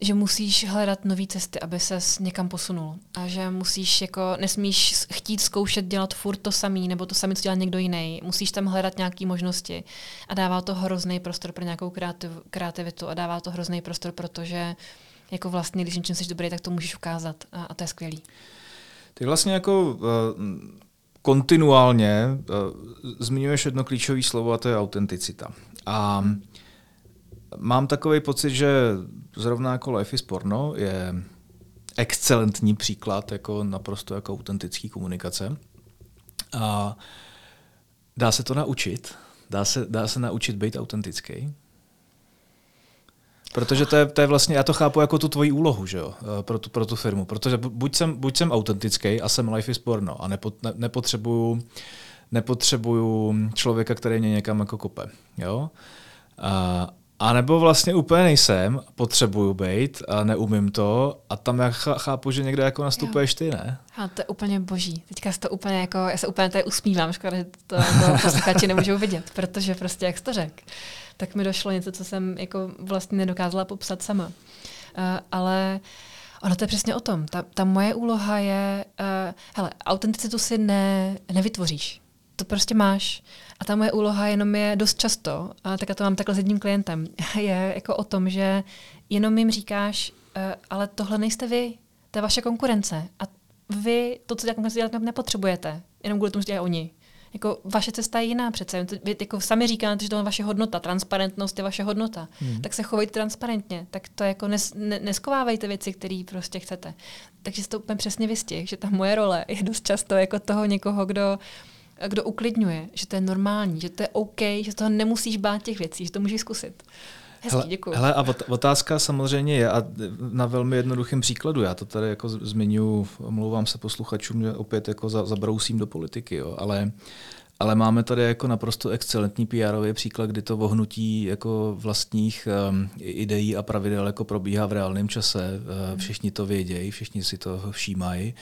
že musíš hledat nové cesty, aby se někam posunul. A že musíš jako, nesmíš chtít zkoušet dělat furt to samý, nebo to samé, co dělá někdo jiný. Musíš tam hledat nějaké možnosti. A dává to hrozný prostor pro nějakou kreativ, kreativitu a dává to hrozný prostor, protože jako vlastně, když něčím jsi dobrý, tak to můžeš ukázat. A, a to je skvělý. Ty vlastně jako uh kontinuálně uh, zmiňuješ jedno klíčové slovo a to je autenticita. A mám takový pocit, že zrovna jako Life is Porno je excelentní příklad jako naprosto jako autentický komunikace. A dá se to naučit, dá se, dá se naučit být autentický. Protože to je, to je vlastně, já to chápu jako tu tvoji úlohu, že jo, eh, pro tu, pro tu firmu. Protože buď jsem, buď jsem autentický a jsem life is porno a nepo, ne, nepotřebuju, nepotřebuju člověka, který mě někam jako kope, jo. A, a nebo vlastně úplně nejsem, potřebuju být a neumím to a tam já chápu, že někde jako nastupuješ ty, ne? A to je úplně boží. Teďka to úplně jako, já se úplně tady usmívám, škoda, že to jako posluchači nemůžou vidět, protože prostě jak jsi to řekl, tak mi došlo něco, co jsem jako vlastně nedokázala popsat sama. Uh, ale ono to je přesně o tom. Ta, ta moje úloha je, uh, hele, autenticitu si ne, nevytvoříš. To prostě máš. A ta moje úloha jenom je dost často, a tak já to mám takhle s jedním klientem, je jako o tom, že jenom jim říkáš, uh, ale tohle nejste vy, to je vaše konkurence. A vy to, co dělat, nepotřebujete, jenom kvůli tomu, že dělají oni. Jako vaše cesta je jiná přece. Vy jako sami říkáte, že to je vaše hodnota, transparentnost je vaše hodnota. Hmm. Tak se chovejte transparentně. Tak to jako nes, ne, neskovávejte věci, které prostě chcete. Takže to úplně přesně vystih, že ta moje role je dost často jako toho někoho, kdo kdo uklidňuje, že to je normální, že to je OK, že toho nemusíš bát těch věcí, že to můžeš zkusit. Hezký, děkuji. Hele, a otázka samozřejmě je, a na velmi jednoduchém příkladu, já to tady jako zmiňu, omlouvám se posluchačům, že opět jako zabrousím do politiky, jo, ale ale máme tady jako naprosto excelentní pr příklad, kdy to vohnutí jako vlastních um, ideí a pravidel jako probíhá v reálném čase. Uh, všichni to vědějí, všichni si to všímají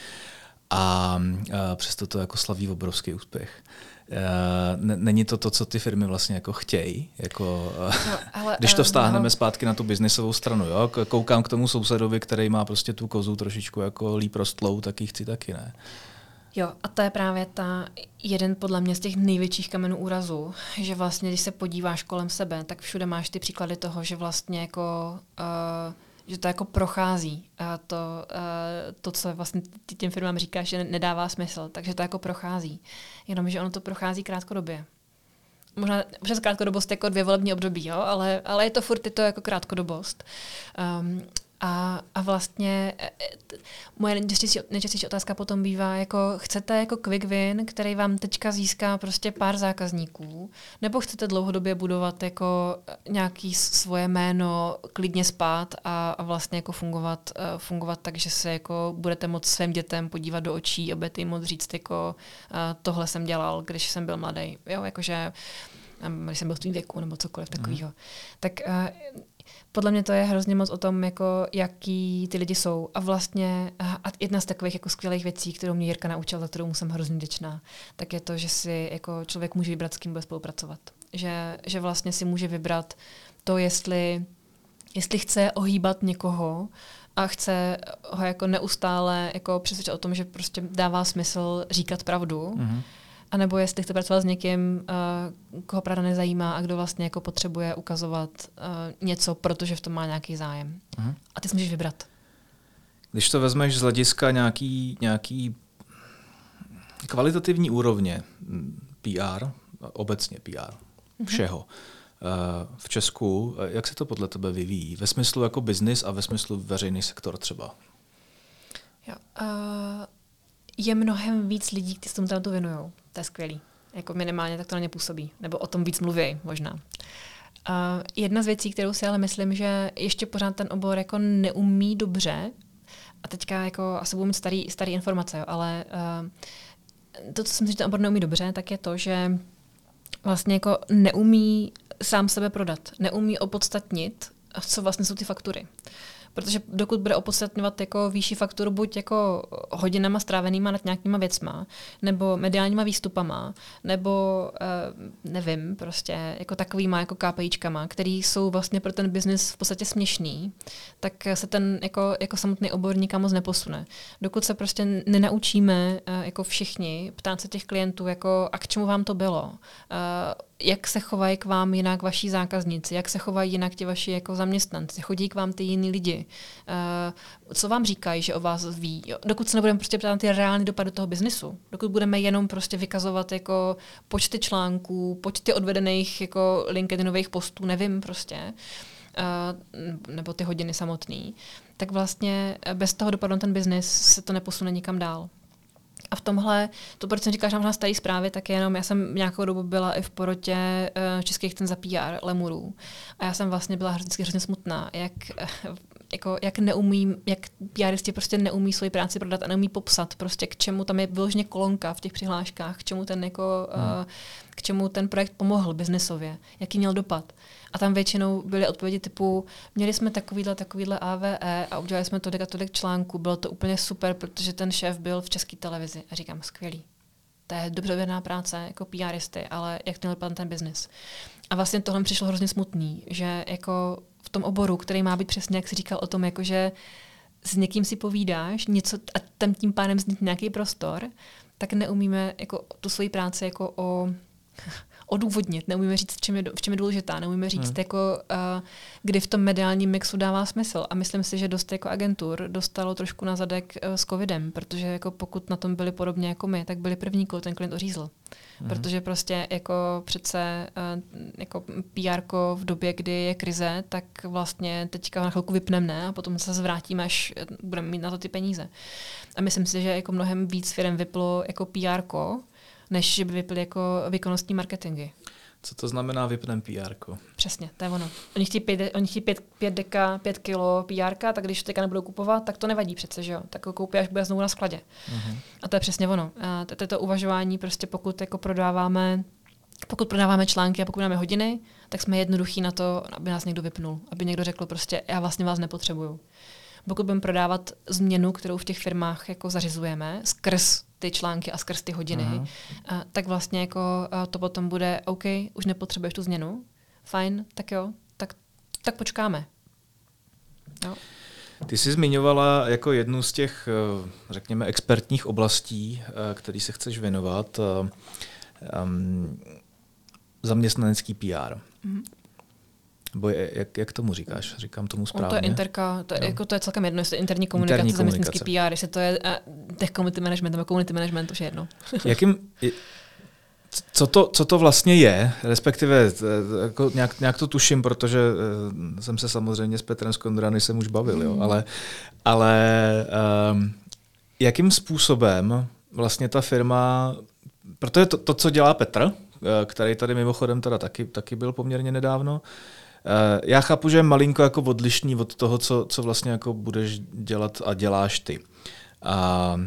a uh, přesto to jako slaví obrovský úspěch. Uh, není to to, co ty firmy vlastně jako chtějí. Jako, uh, no, ale, když to vztáhneme no. zpátky na tu biznisovou stranu. Jo? Koukám k tomu sousedovi, který má prostě tu kozu trošičku jako líp rostlou, tak ji chci taky, ne? Jo, a to je právě ta jeden podle mě z těch největších kamenů úrazu, že vlastně, když se podíváš kolem sebe, tak všude máš ty příklady toho, že vlastně jako uh, že to jako prochází. A to, uh, to, co vlastně těm firmám říká, že nedává smysl, takže to jako prochází. Jenomže ono to prochází krátkodobě. Možná přes krátkodobost jako dvě volební období, jo? Ale, ale je to furt je to jako krátkodobost. Um, a, a vlastně e, e, moje nejčastější, nejčastější otázka potom bývá, jako chcete jako quick win, který vám teďka získá prostě pár zákazníků, nebo chcete dlouhodobě budovat jako nějaký svoje jméno, klidně spát a, a vlastně jako fungovat, uh, fungovat tak, že se jako budete moct svým dětem podívat do očí a budete jim moct říct jako uh, tohle jsem dělal, když jsem byl mladý. Jo, jakože když jsem byl v tvým věku nebo cokoliv takového. Mm. Tak uh, podle mě to je hrozně moc o tom, jako, jaký ty lidi jsou. A vlastně a jedna z takových jako skvělých věcí, kterou mě Jirka naučila, za kterou jsem hrozně vděčná, tak je to, že si jako člověk může vybrat, s kým bude spolupracovat. Že, že vlastně si může vybrat to, jestli, jestli chce ohýbat někoho, a chce ho jako neustále jako přesvědčit o tom, že prostě dává smysl říkat pravdu, mm-hmm a nebo jestli chce pracovat s někým, uh, koho pravda nezajímá a kdo vlastně jako potřebuje ukazovat uh, něco, protože v tom má nějaký zájem. Uh-huh. A ty si můžeš vybrat. Když to vezmeš z hlediska nějaký, nějaký kvalitativní úrovně PR, obecně PR, uh-huh. všeho, uh, v Česku, jak se to podle tebe vyvíjí? Ve smyslu jako biznis a ve smyslu veřejný sektor třeba? Jo, uh, je mnohem víc lidí, kteří se tomu tématu věnují. To je skvělý. Jako minimálně tak to na ně působí. Nebo o tom víc mluví možná. Uh, jedna z věcí, kterou si ale myslím, že ještě pořád ten obor jako neumí dobře, a teďka jako asi budu mít starý, starý informace, jo, ale uh, to, co si myslím, že ten obor neumí dobře, tak je to, že vlastně jako neumí sám sebe prodat, neumí opodstatnit, co vlastně jsou ty faktury. Protože dokud bude opodstatňovat jako výši fakturu buď jako hodinama strávenýma nad nějakýma věcma, nebo mediálníma výstupama, nebo uh, nevím, prostě jako takovýma jako KPIčkama, který jsou vlastně pro ten biznis v podstatě směšný, tak se ten jako, jako samotný obor nikam moc neposune. Dokud se prostě nenaučíme uh, jako všichni ptát se těch klientů, jako a k čemu vám to bylo, uh, jak se chovají k vám jinak vaši zákazníci, jak se chovají jinak ti vaši jako zaměstnanci, chodí k vám ty jiní lidi, uh, co vám říkají, že o vás ví. Jo, dokud se nebudeme prostě ptát na ty reální dopady toho biznisu, dokud budeme jenom prostě vykazovat jako počty článků, počty odvedených jako LinkedInových postů, nevím prostě, uh, nebo ty hodiny samotný, tak vlastně bez toho dopadu na ten biznis se to neposune nikam dál. A v tomhle, to proč jsem říkala, že mám staré zprávy, tak jenom, já jsem nějakou dobu byla i v porotě uh, českých ten za PR lemurů. A já jsem vlastně byla vždycky hrozně smutná, jak, uh, jako, jak neumí, jak PRisti prostě neumí svoji práci prodat a neumí popsat prostě k čemu tam je vyloženě kolonka v těch přihláškách, k čemu ten jako, hmm. uh, k čemu ten projekt pomohl biznesově, jaký měl dopad. A tam většinou byly odpovědi typu, měli jsme takovýhle, takovýhle AVE a udělali jsme tolik a tolik článků, bylo to úplně super, protože ten šéf byl v české televizi. A říkám, skvělý. To je dobře odvedená práce jako PRisty, ale jak měl pan ten biznis. A vlastně tohle přišlo hrozně smutný, že jako v tom oboru, který má být přesně, jak jsi říkal o tom, jako že s někým si povídáš něco a tam tím pádem vznikne nějaký prostor, tak neumíme jako tu svoji práci jako o odůvodnit, neumíme říct, v čem je, v čem je důležitá, neumíme říct, hmm. jako, uh, kdy v tom mediálním mixu dává smysl. A myslím si, že dost jako agentur dostalo trošku na zadek uh, s covidem, protože jako pokud na tom byli podobně jako my, tak byli první, koho ten klient ořízl. Hmm. Protože prostě jako přece uh, jako PR v době, kdy je krize, tak vlastně teďka na chvilku vypneme ne, a potom se zvrátíme, až budeme mít na to ty peníze. A myslím si, že jako mnohem víc firm vyplo jako PR, než že by vyply jako výkonnostní marketingy. Co to znamená vypnem PR? Přesně, to je ono. Oni chtějí pět, oni chtějí pět, pět deka, pět kilo PR, tak když teďka nebudou kupovat, tak to nevadí přece, že jo? Tak ho koupí, až bude znovu na skladě. Uh-huh. A to je přesně ono. To je to uvažování, prostě pokud jako prodáváme pokud prodáváme články a pokud máme hodiny, tak jsme jednoduchí na to, aby nás někdo vypnul. Aby někdo řekl prostě, já vlastně vás nepotřebuju. Pokud budeme prodávat změnu, kterou v těch firmách jako zařizujeme, skrz ty články a skrz ty hodiny, uh, tak vlastně jako uh, to potom bude OK, už nepotřebuješ tu změnu, fajn, tak jo, tak, tak počkáme. Jo. Ty jsi zmiňovala jako jednu z těch, eh, řekněme, expertních oblastí, eh, který se chceš věnovat, um, zaměstnanecký PR. Mm-hmm. Bo je, jak, jak tomu říkáš? Říkám tomu správně? No to je interka, to je, jako, to je celkem jedno, jestli interní komunikace, interní zaměstnický PR, jestli to je uh, tech community management nebo community management, už je jedno. Jakým, co to, co to vlastně je, respektive jako nějak, nějak to tuším, protože uh, jsem se samozřejmě s Petrem Skondrany jsem už bavil, jo, hmm. ale, ale um, jakým způsobem vlastně ta firma, protože to, to co dělá Petr, eh, který tady mimochodem teda taky, taky byl poměrně nedávno, uh, Eh, já chápu, že je malinko jako odlišný od toho, co, co vlastně jako budeš dělat a děláš ty. A,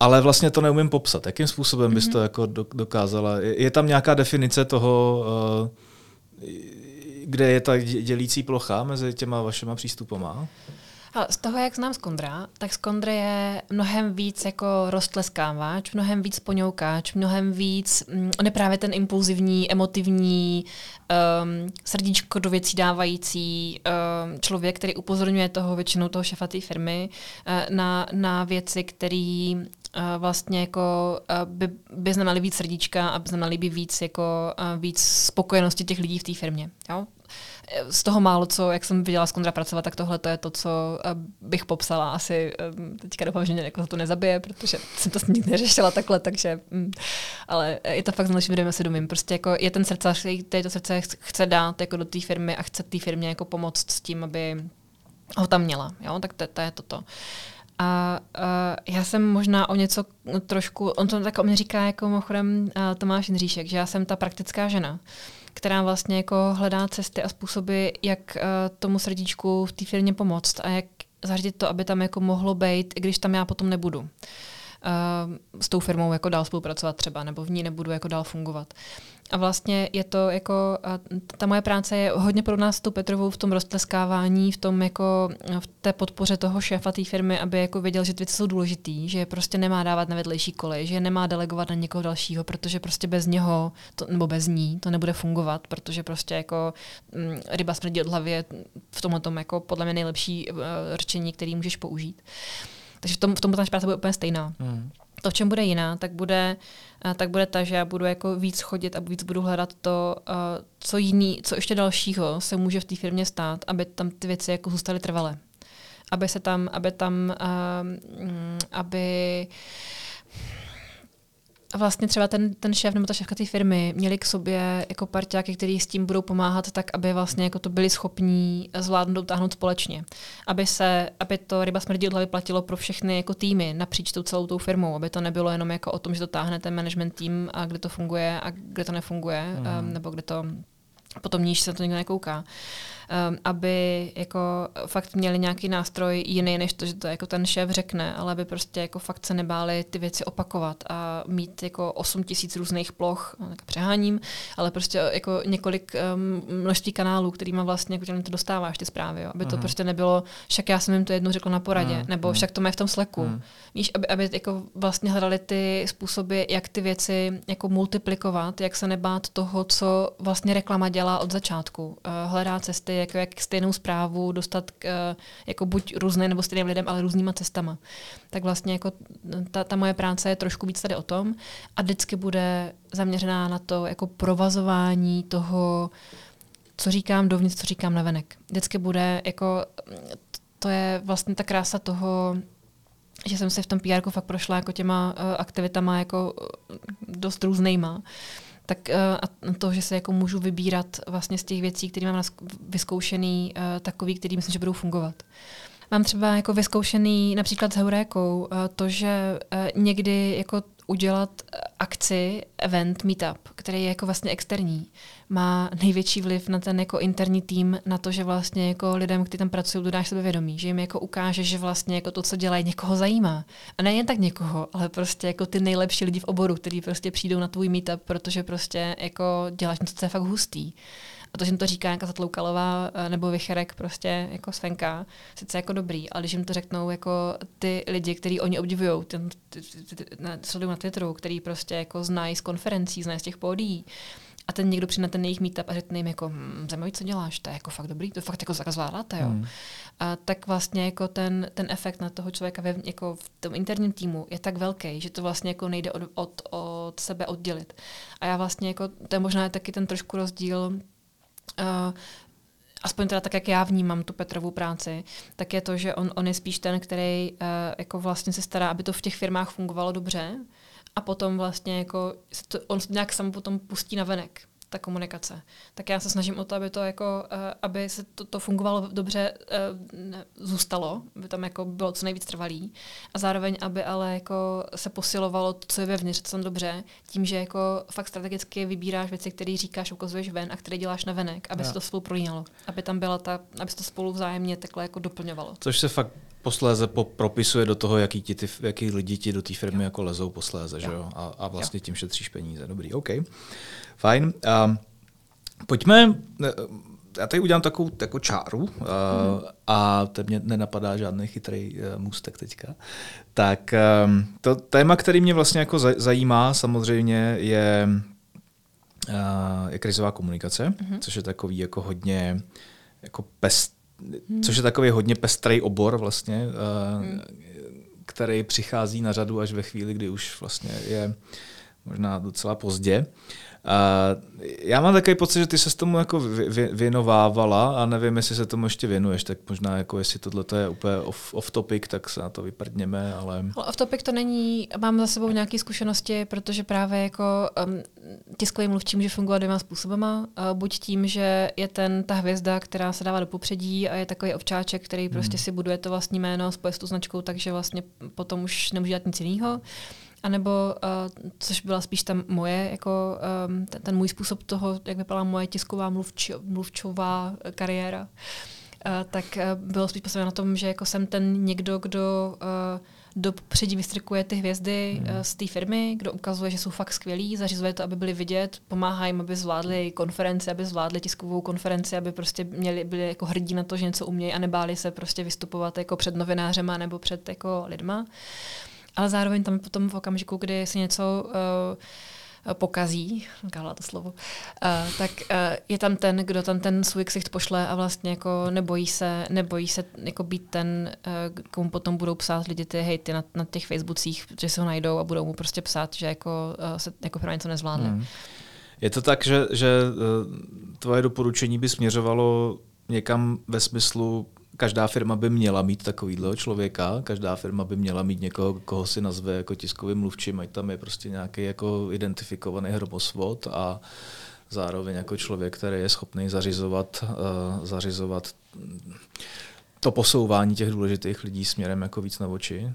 ale vlastně to neumím popsat. Jakým způsobem bys mm-hmm. to jako dokázala? Je, je tam nějaká definice toho, uh, kde je ta dělící plocha mezi těma vašima přístupama? Ale z toho, jak znám Skondra, tak Skondra je mnohem víc jako roztleskávač, mnohem víc poňoukáč, mnohem víc, mm, on je právě ten impulzivní, emotivní, um, srdíčko do věcí dávající um, člověk, který upozorňuje toho většinou toho šefa té firmy uh, na, na věci, které vlastně jako uh, by, by znamenaly víc srdíčka a by znamenaly by víc jako uh, víc spokojenosti těch lidí v té firmě. Jo? z toho málo, co, jak jsem viděla z Kondra pracovat, tak tohle to je to, co bych popsala. Asi eh, teďka doufám, že mě jako to nezabije, protože jsem to nikdy neřešila takhle, takže mm, ale je to fakt znamená, že si domím. Prostě jako je ten srdce, který to srdce chce dát jako do té firmy a chce té firmě jako pomoct s tím, aby ho tam měla. Jo? Tak to, to je toto. A uh, já jsem možná o něco trošku, on to tak o mě říká jako mimochodem uh, Tomáš Jindříšek, že já jsem ta praktická žena která vlastně jako hledá cesty a způsoby, jak uh, tomu srdíčku v té firmě pomoct a jak zařídit to, aby tam jako mohlo být, i když tam já potom nebudu. Uh, s tou firmou jako dál spolupracovat třeba, nebo v ní nebudu jako dál fungovat. A vlastně je to jako, ta moje práce je hodně pro nás s tou Petrovou v tom roztleskávání, v tom jako, v té podpoře toho šéfa té firmy, aby jako věděl, že ty věci jsou důležitý, že je prostě nemá dávat na vedlejší kolej, že je nemá delegovat na někoho dalšího, protože prostě bez něho, to, nebo bez ní, to nebude fungovat, protože prostě jako m, ryba smrdí od hlavy v tomhle tom jako podle mě nejlepší uh, řečení, který můžeš použít. Takže v tom, v tom ta práce bude úplně stejná. Mm. To, v čem bude jiná, tak bude, uh, tak bude ta, že já budu jako víc chodit a víc budu hledat to, uh, co jiný, co ještě dalšího se může v té firmě stát, aby tam ty věci jako zůstaly trvalé. Aby se tam, aby tam, uh, aby vlastně třeba ten, ten šéf nebo ta šéfka té firmy měli k sobě jako parťáky, kteří s tím budou pomáhat, tak aby vlastně jako to byli schopní zvládnout táhnout společně. Aby se, aby to ryba smrdí od hlavy platilo pro všechny jako týmy napříč tou celou tou firmou, aby to nebylo jenom jako o tom, že to táhne ten management tým a kde to funguje a kde to nefunguje, mm. um, nebo kde to potom níž se to nikdo nekouká. Um, aby jako fakt měli nějaký nástroj jiný, než to, že to jako ten šéf řekne, ale aby prostě jako fakt se nebáli ty věci opakovat a mít jako 8 tisíc různých ploch, no, tak přeháním, ale prostě jako několik um, množství kanálů, kterýma vlastně jako to dostáváš ty zprávy, jo. aby to mhm. prostě nebylo, však já jsem jim to jednou řekl na poradě, uh-huh. nebo však to má v tom sleku. Uh-huh. Víš, aby, aby jako vlastně hledali ty způsoby, jak ty věci jako multiplikovat, jak se nebát toho, co vlastně reklama dělá od začátku. Uh, hledá cesty, jako jak stejnou zprávu dostat k, uh, jako buď různé nebo stejným lidem, ale různýma cestama. Tak vlastně jako ta, ta moje práce je trošku víc tady o tom a vždycky bude zaměřená na to jako provazování toho, co říkám dovnitř, co říkám navenek. Vždycky bude jako, to je vlastně ta krása toho, že jsem si v tom PR fakt prošla jako těma uh, aktivitama jako uh, dost různýma. Tak uh, a to, že se jako můžu vybírat vlastně z těch věcí, které mám vyzkoušený, uh, takový, který myslím, že budou fungovat. Mám třeba jako vyzkoušený například s Heurékou uh, to, že uh, někdy jako udělat akci, event, meetup, který je jako vlastně externí, má největší vliv na ten jako interní tým, na to, že vlastně jako lidem, kteří tam pracují, dodáš sebevědomí, že jim jako ukáže, že vlastně jako to, co dělají, někoho zajímá. A ne jen tak někoho, ale prostě jako ty nejlepší lidi v oboru, kteří prostě přijdou na tvůj meetup, protože prostě jako děláš něco, co je fakt hustý. A to, že jim to říká nějaká zatloukalová eh, nebo vycherek prostě jako svenka, sice jako dobrý, ale když jim to řeknou jako ty lidi, kteří oni obdivují, sledují na Twitteru, který prostě jako znají z konferencí, znají z těch pódií, a ten někdo přijde na ten jejich meetup a řekne jim jako, hm, zajímavý, co děláš, to je jako fakt dobrý, to fakt jako zvládáte, jo. Hmm. A tak vlastně jako ten, ten efekt na toho člověka ve, jako v tom interním týmu je tak velký, že to vlastně jako nejde od, od, od sebe oddělit. A já vlastně jako, to je možná taky ten trošku rozdíl aspoň teda tak, jak já vnímám tu Petrovu práci, tak je to, že on, on je spíš ten, který uh, jako vlastně se stará, aby to v těch firmách fungovalo dobře a potom vlastně jako to, on nějak sam potom pustí na venek ta komunikace. Tak já se snažím o to, aby to jako, uh, aby se to, to fungovalo dobře, uh, zůstalo, aby tam jako bylo co nejvíc trvalý a zároveň, aby ale jako se posilovalo to, co je vevnitř, co tam dobře, tím, že jako fakt strategicky vybíráš věci, které říkáš, ukazuješ ven a které děláš na venek, aby ja. se to spolu prolínalo, aby tam byla ta, aby se to spolu vzájemně takhle jako doplňovalo. Což se fakt posléze po, propisuje do toho, jaký, ti ty, jaký lidi ti do té firmy jo. jako lezou posléze, jo. že jo? A, a vlastně jo. tím šetříš peníze. Dobrý, OK. Fajn. Um, pojďme, já tady udělám takovou jako čáru uh, mm. a to mě nenapadá žádný chytrý uh, můstek teďka. Tak um, to téma, který mě vlastně jako zajímá samozřejmě je, uh, je krizová komunikace, mm. což je takový jako hodně jako pest, hmm. což je takový hodně pestrý obor vlastně, uh, hmm. který přichází na řadu až ve chvíli, kdy už vlastně je možná docela pozdě. Uh, já mám takový pocit, že ty se s tomu jako věnovávala a nevím, jestli se tomu ještě věnuješ, tak možná jako jestli tohle je úplně off, off topic, tak se na to vyprdněme, ale... Off topic to není, mám za sebou nějaké zkušenosti, protože právě jako um, tiskový mluvčí může fungovat dvěma způsobama. Uh, buď tím, že je ten ta hvězda, která se dává do popředí a je takový ovčáček, který prostě hmm. si buduje to vlastní jméno, spoje s tu značkou, takže vlastně potom už nemůže dělat nic jiného. A nebo, uh, což byla spíš tam moje, jako um, ten, ten můj způsob toho, jak vypadala moje tisková mluvči, mluvčová kariéra, uh, tak uh, bylo spíš postavené na tom, že jako jsem ten někdo, kdo uh, do předí vystrkuje ty hvězdy hmm. z té firmy, kdo ukazuje, že jsou fakt skvělí, zařizuje to, aby byli vidět, pomáhá jim, aby zvládli konferenci, aby zvládli tiskovou konferenci, aby prostě měli, byli jako hrdí na to, že něco umějí a nebáli se prostě vystupovat jako před novinářema nebo před jako lidma. Uh, ale zároveň tam potom v okamžiku, kdy se něco uh, pokazí, říkala to slovo, uh, tak uh, je tam ten, kdo tam ten svůj ksicht pošle a vlastně jako nebojí se, nebojí se jako být ten, uh, komu potom budou psát lidi ty hejty na, na těch Facebookích, že se ho najdou a budou mu prostě psát, že jako uh, se jako pro něco nezvládne. Hmm. Je to tak, že, že tvoje doporučení by směřovalo někam ve smyslu každá firma by měla mít takovýhle člověka, každá firma by měla mít někoho, koho si nazve jako tiskový mluvčím, ať tam je prostě nějaký jako identifikovaný hromosvod a zároveň jako člověk, který je schopný zařizovat, uh, zařizovat to posouvání těch důležitých lidí směrem jako víc na oči?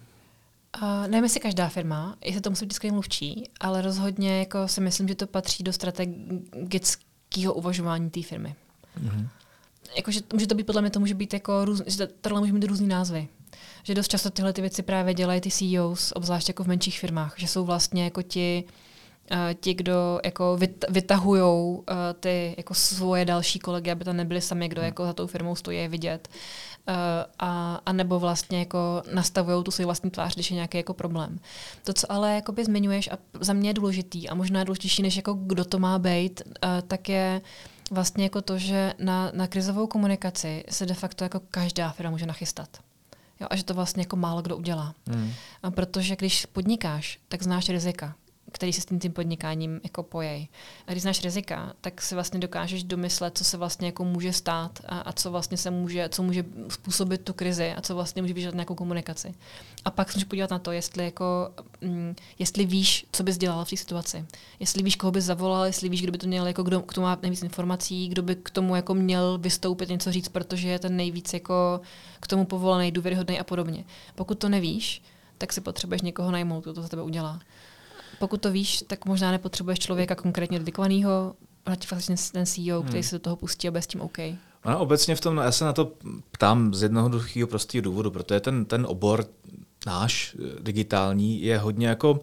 Uh, nevím, jestli každá firma, jestli to musí být mluvčí, ale rozhodně jako si myslím, že to patří do strategického uvažování té firmy. Mm-hmm. Jakože může to být, podle mě to může být jako růz, že tohle může mít různý názvy. Že dost často tyhle ty věci právě dělají ty CEOs, obzvlášť jako v menších firmách, že jsou vlastně jako ti, uh, ti, kdo jako vytahují uh, ty jako svoje další kolegy, aby to nebyli sami, kdo jako za tou firmou stojí je vidět. Uh, a, a nebo vlastně jako nastavují tu svůj vlastní tvář, když je nějaký jako problém. To, co ale jakoby zmiňuješ a za mě je důležitý a možná důležitější, než jako kdo to má být, uh, tak je vlastně jako to, že na, na krizovou komunikaci se de facto jako každá firma může nachystat. Jo, a že to vlastně jako málo kdo udělá. Mm. A protože když podnikáš, tak znáš rizika který se s tím, tím podnikáním jako pojej. A když znáš rizika, tak si vlastně dokážeš domyslet, co se vlastně jako může stát a, a co vlastně se může, co může způsobit tu krizi a co vlastně může vyžadovat nějakou komunikaci. A pak se můžeš podívat na to, jestli, jako, mm, jestli víš, co bys dělal v té situaci. Jestli víš, koho bys zavolal, jestli víš, kdo by to měl, jako kdo k tomu má nejvíc informací, kdo by k tomu jako měl vystoupit, něco říct, protože je ten nejvíc jako k tomu povolaný, důvěryhodný a podobně. Pokud to nevíš, tak si potřebuješ někoho najmout, kdo to za tebe udělá pokud to víš, tak možná nepotřebuješ člověka konkrétně dedikovaného, vlastně ten CEO, hmm. který se do toho pustí a bez tím OK. Ano, obecně v tom, já se na to ptám z jednoduchého prostého důvodu, protože ten, ten obor náš eh, digitální je hodně jako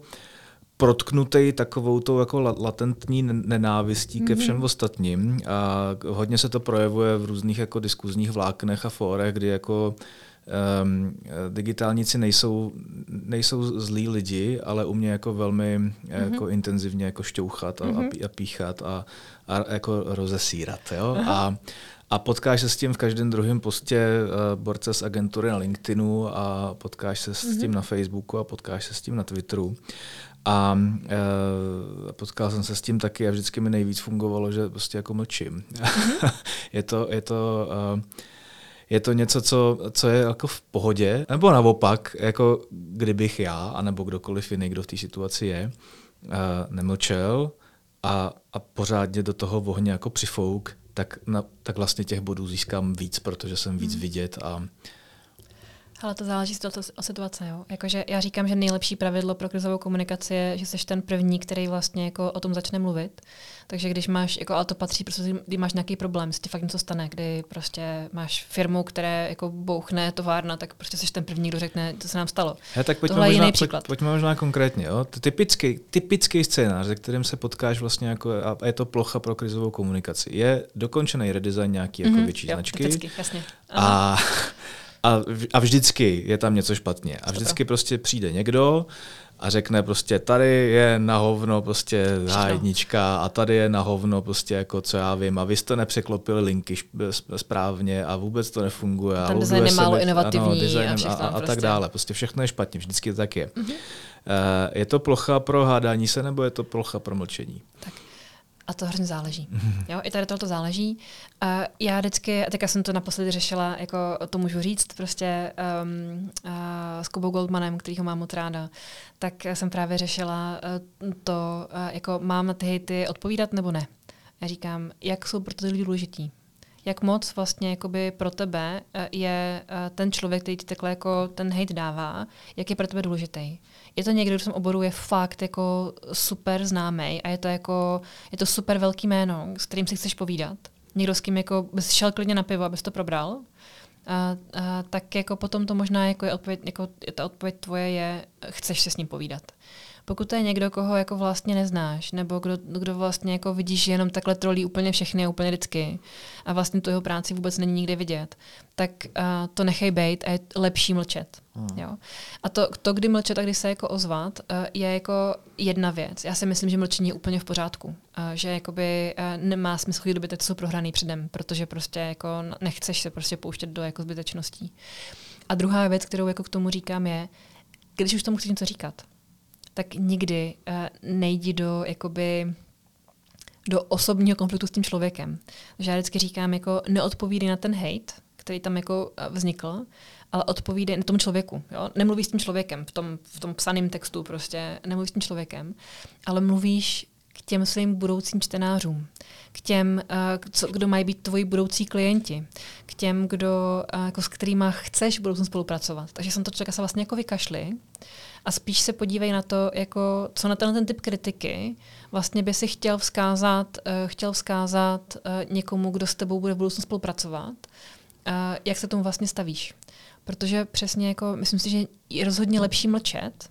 protknutý takovou tou jako latentní nenávistí mm-hmm. ke všem mhm. ostatním a hodně se to projevuje v různých jako diskuzních vláknech a fórech, kdy jako um, digitálníci nejsou, nejsou zlí lidi, ale umě jako velmi mm-hmm. jako intenzivně jako šťouchat a, mm-hmm. a píchat a, a jako rozesírat. Jo? A, a potkáš se s tím v každém druhém postě uh, borce z agentury na LinkedInu a potkáš se mm-hmm. s mhm. tím na Facebooku a potkáš se s tím na Twitteru. A uh, potkal jsem se s tím taky a vždycky mi nejvíc fungovalo, že prostě jako mlčím. Mm-hmm. je to, je to uh, je to něco, co, co je jako v pohodě, nebo naopak, jako kdybych já, anebo kdokoliv jiný, kdo v té situaci je, uh, nemlčel a, a pořádně do toho ohně jako přifouk, tak, na, tak vlastně těch bodů získám víc, protože jsem víc hmm. vidět a ale to záleží o situace. Jo? Jakože já říkám, že nejlepší pravidlo pro krizovou komunikaci je, že jsi ten první, který vlastně jako o tom začne mluvit. Takže když máš, jako, ale to patří, prostě, když máš nějaký problém, se ti fakt něco stane, kdy prostě máš firmu, které jako bouchne továrna, tak prostě jsi ten první, kdo řekne, co se nám stalo. He, tak pojďme Tohle možná, jiný příklad. Pojď, pojďme možná konkrétně. Jo? Typický, typický scénář, se kterým se potkáš vlastně jako, a je to plocha pro krizovou komunikaci. Je dokončený redesign nějaký jako mm-hmm, větší jo, značky. Typicky, jasně. A a, a vždycky je tam něco špatně. A vždycky prostě přijde někdo a řekne prostě tady je na hovno prostě hájnička a tady je na hovno prostě jako co já vím a vy jste nepřeklopili linky správně a vůbec to nefunguje. Ten a design je málo ne, inovativní ano, design a, a, a prostě. tak dále. Prostě všechno je špatně, vždycky to tak je. Mm-hmm. Uh, je to plocha pro hádání se nebo je to plocha pro mlčení? Tak a to hrozně záleží. Mm-hmm. Jo, I tady to záleží. Uh, já vždycky, a teďka jsem to naposledy řešila, jako to můžu říct, prostě um, uh, s Kubou Goldmanem, kterýho mám moc ráda, tak jsem právě řešila uh, to, uh, jako mám na ty hejty odpovídat nebo ne. Já říkám, jak jsou pro ty lidi důležití jak moc vlastně jakoby pro tebe je ten člověk, který ti takhle jako ten hate dává, jak je pro tebe důležitý je to někdo, kdo v tom oboru je fakt jako super známý a je to jako, je to super velký jméno, s kterým si chceš povídat. Někdo, s kým jako bys šel klidně na pivo, abys to probral. A, a, tak jako potom to možná jako je odpověď, jako ta odpověď tvoje je, chceš se s ním povídat. Pokud to je někdo, koho jako vlastně neznáš, nebo kdo, kdo vlastně jako vidíš jenom takhle trolí úplně všechny a úplně vždycky a vlastně tu jeho práci vůbec není nikde vidět, tak uh, to nechej být a je lepší mlčet. Hmm. Jo? A to, to, kdy mlčet a kdy se jako ozvat, uh, je jako jedna věc. Já si myslím, že mlčení je úplně v pořádku. Uh, že jakoby uh, nemá smysl jít do byte, jsou prohraný předem, protože prostě jako nechceš se prostě pouštět do jako zbytečností. A druhá věc, kterou jako k tomu říkám, je, když už tomu chceš něco říkat, tak nikdy uh, nejdi do jakoby do osobního konfliktu s tím člověkem. Takže já vždycky říkám, jako neodpovídej na ten hate, který tam jako eh, vznikl, ale odpovídej tomu člověku. Jo? Nemluvíš s tím člověkem v tom, v tom psaném textu, prostě nemluvíš s tím člověkem, ale mluvíš k těm svým budoucím čtenářům, k těm, uh, co, kdo mají být tvoji budoucí klienti, k těm, kdo, jako s kterými chceš budoucnu spolupracovat. Takže jsem to člověka se vlastně jako vykašli a spíš se podívej na to, jako, co na ten, ten typ kritiky vlastně by si chtěl vzkázat, uh, chtěl vzkázat uh, někomu, kdo s tebou bude v budoucnu spolupracovat, uh, jak se tomu vlastně stavíš. Protože přesně jako, myslím si, že je rozhodně lepší mlčet,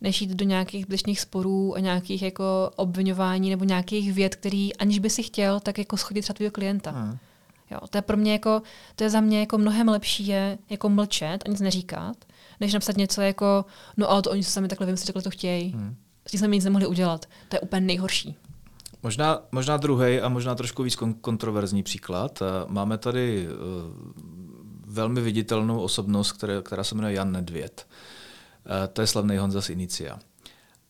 než jít do nějakých bližních sporů a nějakých jako obvinování nebo nějakých věd, který aniž by si chtěl, tak jako schodit třeba tvého klienta. Hmm. Jo, to je pro mě jako, to je za mě jako mnohem lepší je jako mlčet a nic neříkat, než napsat něco jako, no ale to oni se sami takhle vymysleli, takhle to chtějí. Hmm. S tím jsme nic nemohli udělat. To je úplně nejhorší. Možná, možná druhý a možná trošku víc kontroverzní příklad. Eh, máme tady uh, velmi viditelnou osobnost, která, která se jmenuje Jan Nedvěd. Uh, to je slavný Honza z Inicia.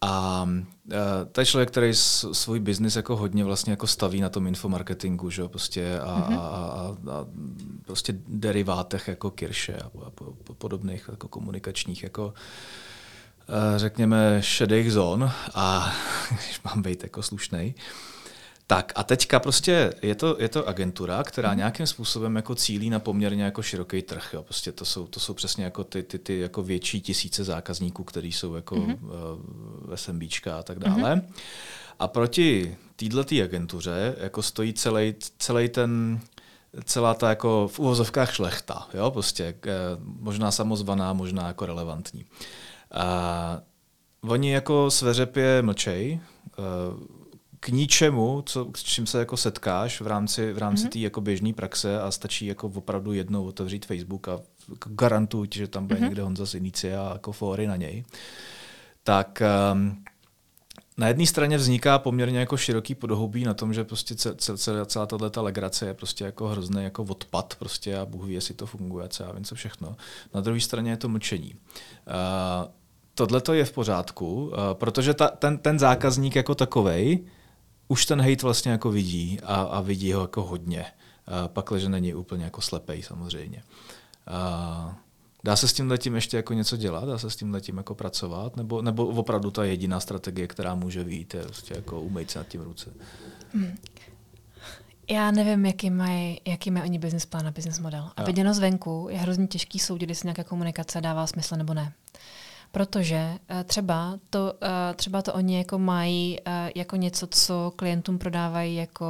A uh, to je člověk, který svůj biznis jako hodně vlastně jako staví na tom infomarketingu, že prostě a, mm-hmm. a, a, a prostě derivátech jako Kirše a, a, podobných jako komunikačních jako uh, řekněme šedých zón a když mám být jako slušnej, tak a teďka prostě je to, je to agentura, která mm. nějakým způsobem jako cílí na poměrně jako široký trh. Jo. Prostě to jsou, to jsou přesně jako ty, ty, ty jako větší tisíce zákazníků, kteří jsou jako mm. uh, SMBčka a tak dále. Mm. A proti této agentuře jako stojí celý, celý ten celá ta jako v uvozovkách šlechta, jo, prostě eh, možná samozvaná, možná jako relevantní. A oni jako sveřepě mlčej, uh, k ničemu, co, s čím se jako setkáš v rámci, v rámci mm-hmm. té jako běžné praxe a stačí jako opravdu jednou otevřít Facebook a jako garantuju ti, že tam bude mm-hmm. někde Honza z Inicia a jako fóry na něj. Tak um, na jedné straně vzniká poměrně jako široký podhoubí na tom, že prostě celá, celá tato legrace je prostě jako hrozný jako odpad prostě a Bůh ví, jestli to funguje, co já vím, co všechno. Na druhé straně je to mlčení. Uh, Tohle to je v pořádku, uh, protože ta, ten, ten zákazník jako takovej už ten hate vlastně jako vidí a, a vidí ho jako hodně. Pak, že není úplně jako slepej samozřejmě. A dá se s tím letím ještě jako něco dělat? Dá se s tím letím jako pracovat? Nebo, nebo opravdu ta jediná strategie, která může vyjít, je prostě jako umýt se nad tím ruce? Hmm. Já nevím, jaký mají, jaký mají oni business plán a business model. A viděno zvenku je hrozně těžký soudit, jestli nějaká komunikace dává smysl nebo ne protože uh, třeba to, uh, třeba to oni jako mají uh, jako něco, co klientům prodávají jako,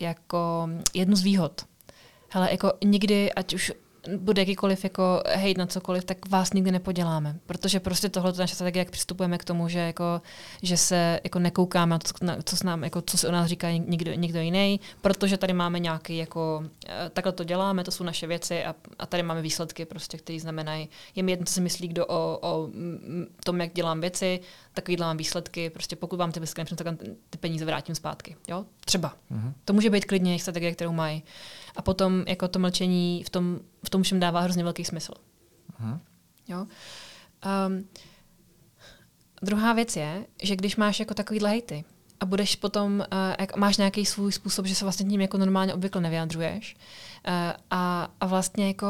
jako jednu z výhod. Hele, jako nikdy, ať už bude jakýkoliv jako hejt na cokoliv, tak vás nikdy nepoděláme. Protože prostě tohle je naše strategie, jak přistupujeme k tomu, že, jako, že se jako nekoukáme na to, na, co, s nám, jako, co se o nás říká někdo, někdo jiný, protože tady máme nějaký, jako, eh, takhle to děláme, to jsou naše věci a, a tady máme výsledky, prostě, které znamenají, je mi jedno, co si myslí kdo o, o tom, jak dělám věci, takový mám výsledky, prostě pokud vám ty výsledky tak ty peníze vrátím zpátky. Jo? Třeba. Mm-hmm. To může být klidně strategie, kterou mají. A potom jako to mlčení v tom, v tom všem dává hrozně velký smysl. Uh-huh. Jo? Um, druhá věc je, že když máš jako takový hejty a budeš potom, uh, jak máš nějaký svůj způsob, že se vlastně tím jako normálně obvykle nevyjadřuješ uh, a, a vlastně jako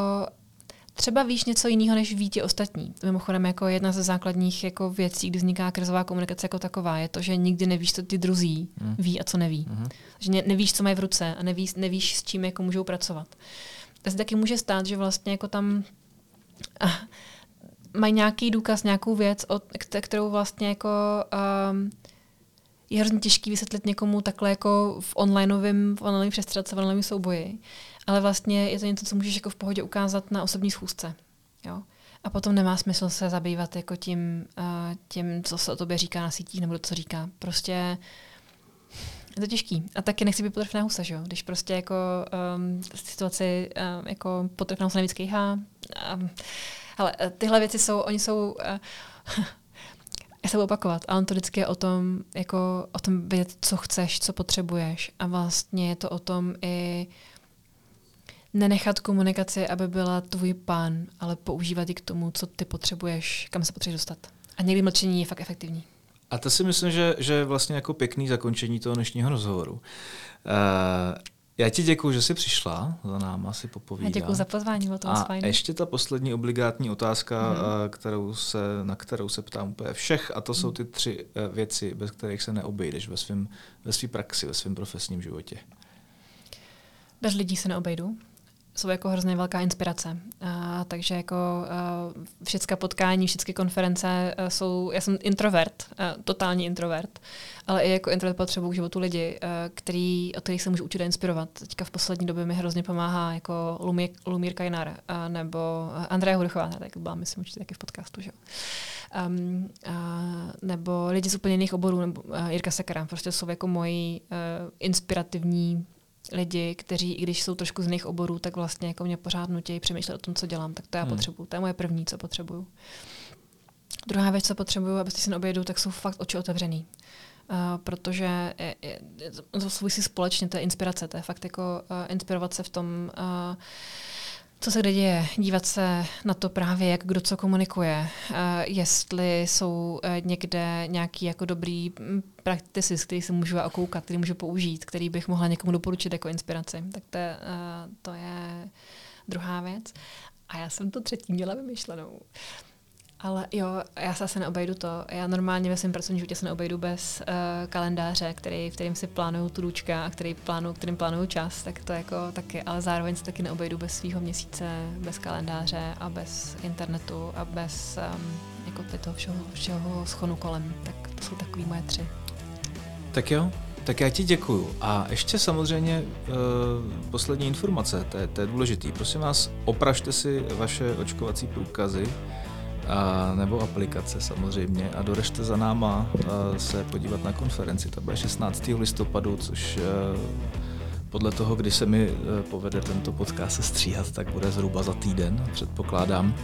třeba víš něco jiného, než ví ti ostatní. Mimochodem, jako jedna ze základních jako věcí, kdy vzniká krizová komunikace jako taková, je to, že nikdy nevíš, co ty druzí mm. ví a co neví. Mm. Že ne, nevíš, co mají v ruce a nevíš, nevíš, s čím jako můžou pracovat. To se taky může stát, že vlastně jako tam ah, mají nějaký důkaz, nějakou věc, od, kterou vlastně jako um, je hrozně těžký vysvětlit někomu takhle jako v onlineovém, v onlineovém přestřelce, v onlineovém souboji ale vlastně je to něco, co můžeš jako v pohodě ukázat na osobní schůzce. Jo? A potom nemá smysl se zabývat jako tím, uh, tím, co se o tobě říká na sítích, nebo co říká. Prostě je to těžký. A taky nechci být potrefná husa, že jo? Když prostě jako um, situaci um, jako potrefná husa nejvíc kejhá. Um, ale tyhle věci jsou, oni jsou, uh, já se budu opakovat, ale to vždycky je o tom, jako o tom vědět, co chceš, co potřebuješ. A vlastně je to o tom i nenechat komunikaci, aby byla tvůj pán, ale používat ji k tomu, co ty potřebuješ, kam se potřebuješ dostat. A někdy mlčení je fakt efektivní. A to si myslím, že, že je vlastně jako pěkný zakončení toho dnešního rozhovoru. Uh, Já ti děkuji, že jsi přišla za náma si popovídat. děkuji za pozvání, bylo to A fajn. ještě ta poslední obligátní otázka, hmm. kterou se, na kterou se ptám úplně všech, a to jsou ty tři eh, věci, bez kterých se neobejdeš ve svém ve svý praxi, ve svém profesním životě. Bez lidí se neobejdu jsou jako hrozně velká inspirace. A, takže jako uh, všechna potkání, všechny konference jsou, já jsem introvert, uh, totální introvert, ale i jako introvert potřebuji k životu lidi, uh, který, od kterých se můžu učit a inspirovat. Teďka v poslední době mi hrozně pomáhá jako Lumír, Lumír Kajnar uh, nebo Andrea Hurchová, tak byla myslím určitě taky v podcastu, že Um, uh, nebo lidi z úplně jiných oborů, nebo uh, Jirka Sekera, prostě jsou jako moji uh, inspirativní lidi, kteří, i když jsou trošku z jiných oborů, tak vlastně jako mě pořád nutí přemýšlet o tom, co dělám. Tak to já hmm. potřebuju. To je moje první, co potřebuju. Druhá věc, co potřebuju, abyste si neobjedu, tak jsou fakt oči otevřený. Uh, protože je, je, to souvisí společně, to je inspirace, to je fakt jako uh, inspirovat se v tom, uh, co se kde děje, dívat se na to právě, jak kdo co komunikuje, uh, jestli jsou uh, někde nějaký jako dobrý hm, praktici, který si můžu okoukat, který můžu použít, který bych mohla někomu doporučit jako inspiraci. Tak to, uh, to je druhá věc. A já jsem to třetí měla vymyšlenou. Uh, ale jo, já se asi neobejdu to. Já normálně ve svém pracovním životě se neobejdu bez uh, kalendáře, který, v kterým si plánuju tu růčka a který plánuju, kterým plánuju čas, tak to jako taky, ale zároveň se taky neobejdu bez svého měsíce, bez kalendáře a bez internetu a bez um, jako toho všeho, všeho schonu kolem. Tak to jsou takový moje tři. Tak jo, tak já ti děkuju. A ještě samozřejmě uh, poslední informace, to je, to je důležitý. Prosím vás, opražte si vaše očkovací průkazy, a, nebo aplikace samozřejmě a dorežte za náma a, se podívat na konferenci. To bude 16. listopadu, což a, podle toho, kdy se mi povede tento podcast se stříhat, tak bude zhruba za týden, předpokládám.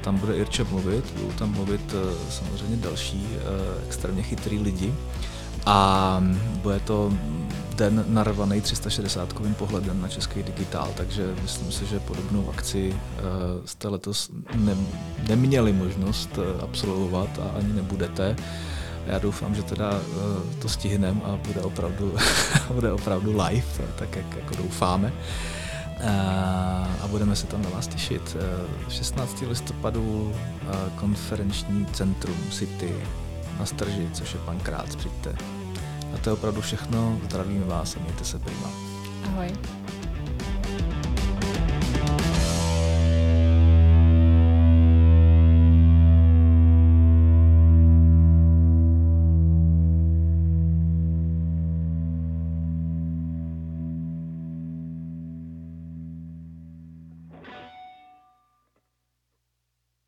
Tam bude Irče mluvit, budou tam mluvit samozřejmě další extrémně chytrý lidi a bude to den narvaný 360-kovým pohledem na český digitál, takže myslím si, že podobnou akci uh, jste letos ne, neměli možnost uh, absolvovat a ani nebudete. Já doufám, že teda uh, to stihneme a bude opravdu, bude opravdu live, tak jak jako doufáme. A budeme se tam na vás těšit. Uh, 16. listopadu konferenční centrum City na strži, což je pankrát, přijďte. A to je opravdu všechno, zdravím vás a mějte se prima. Ahoj.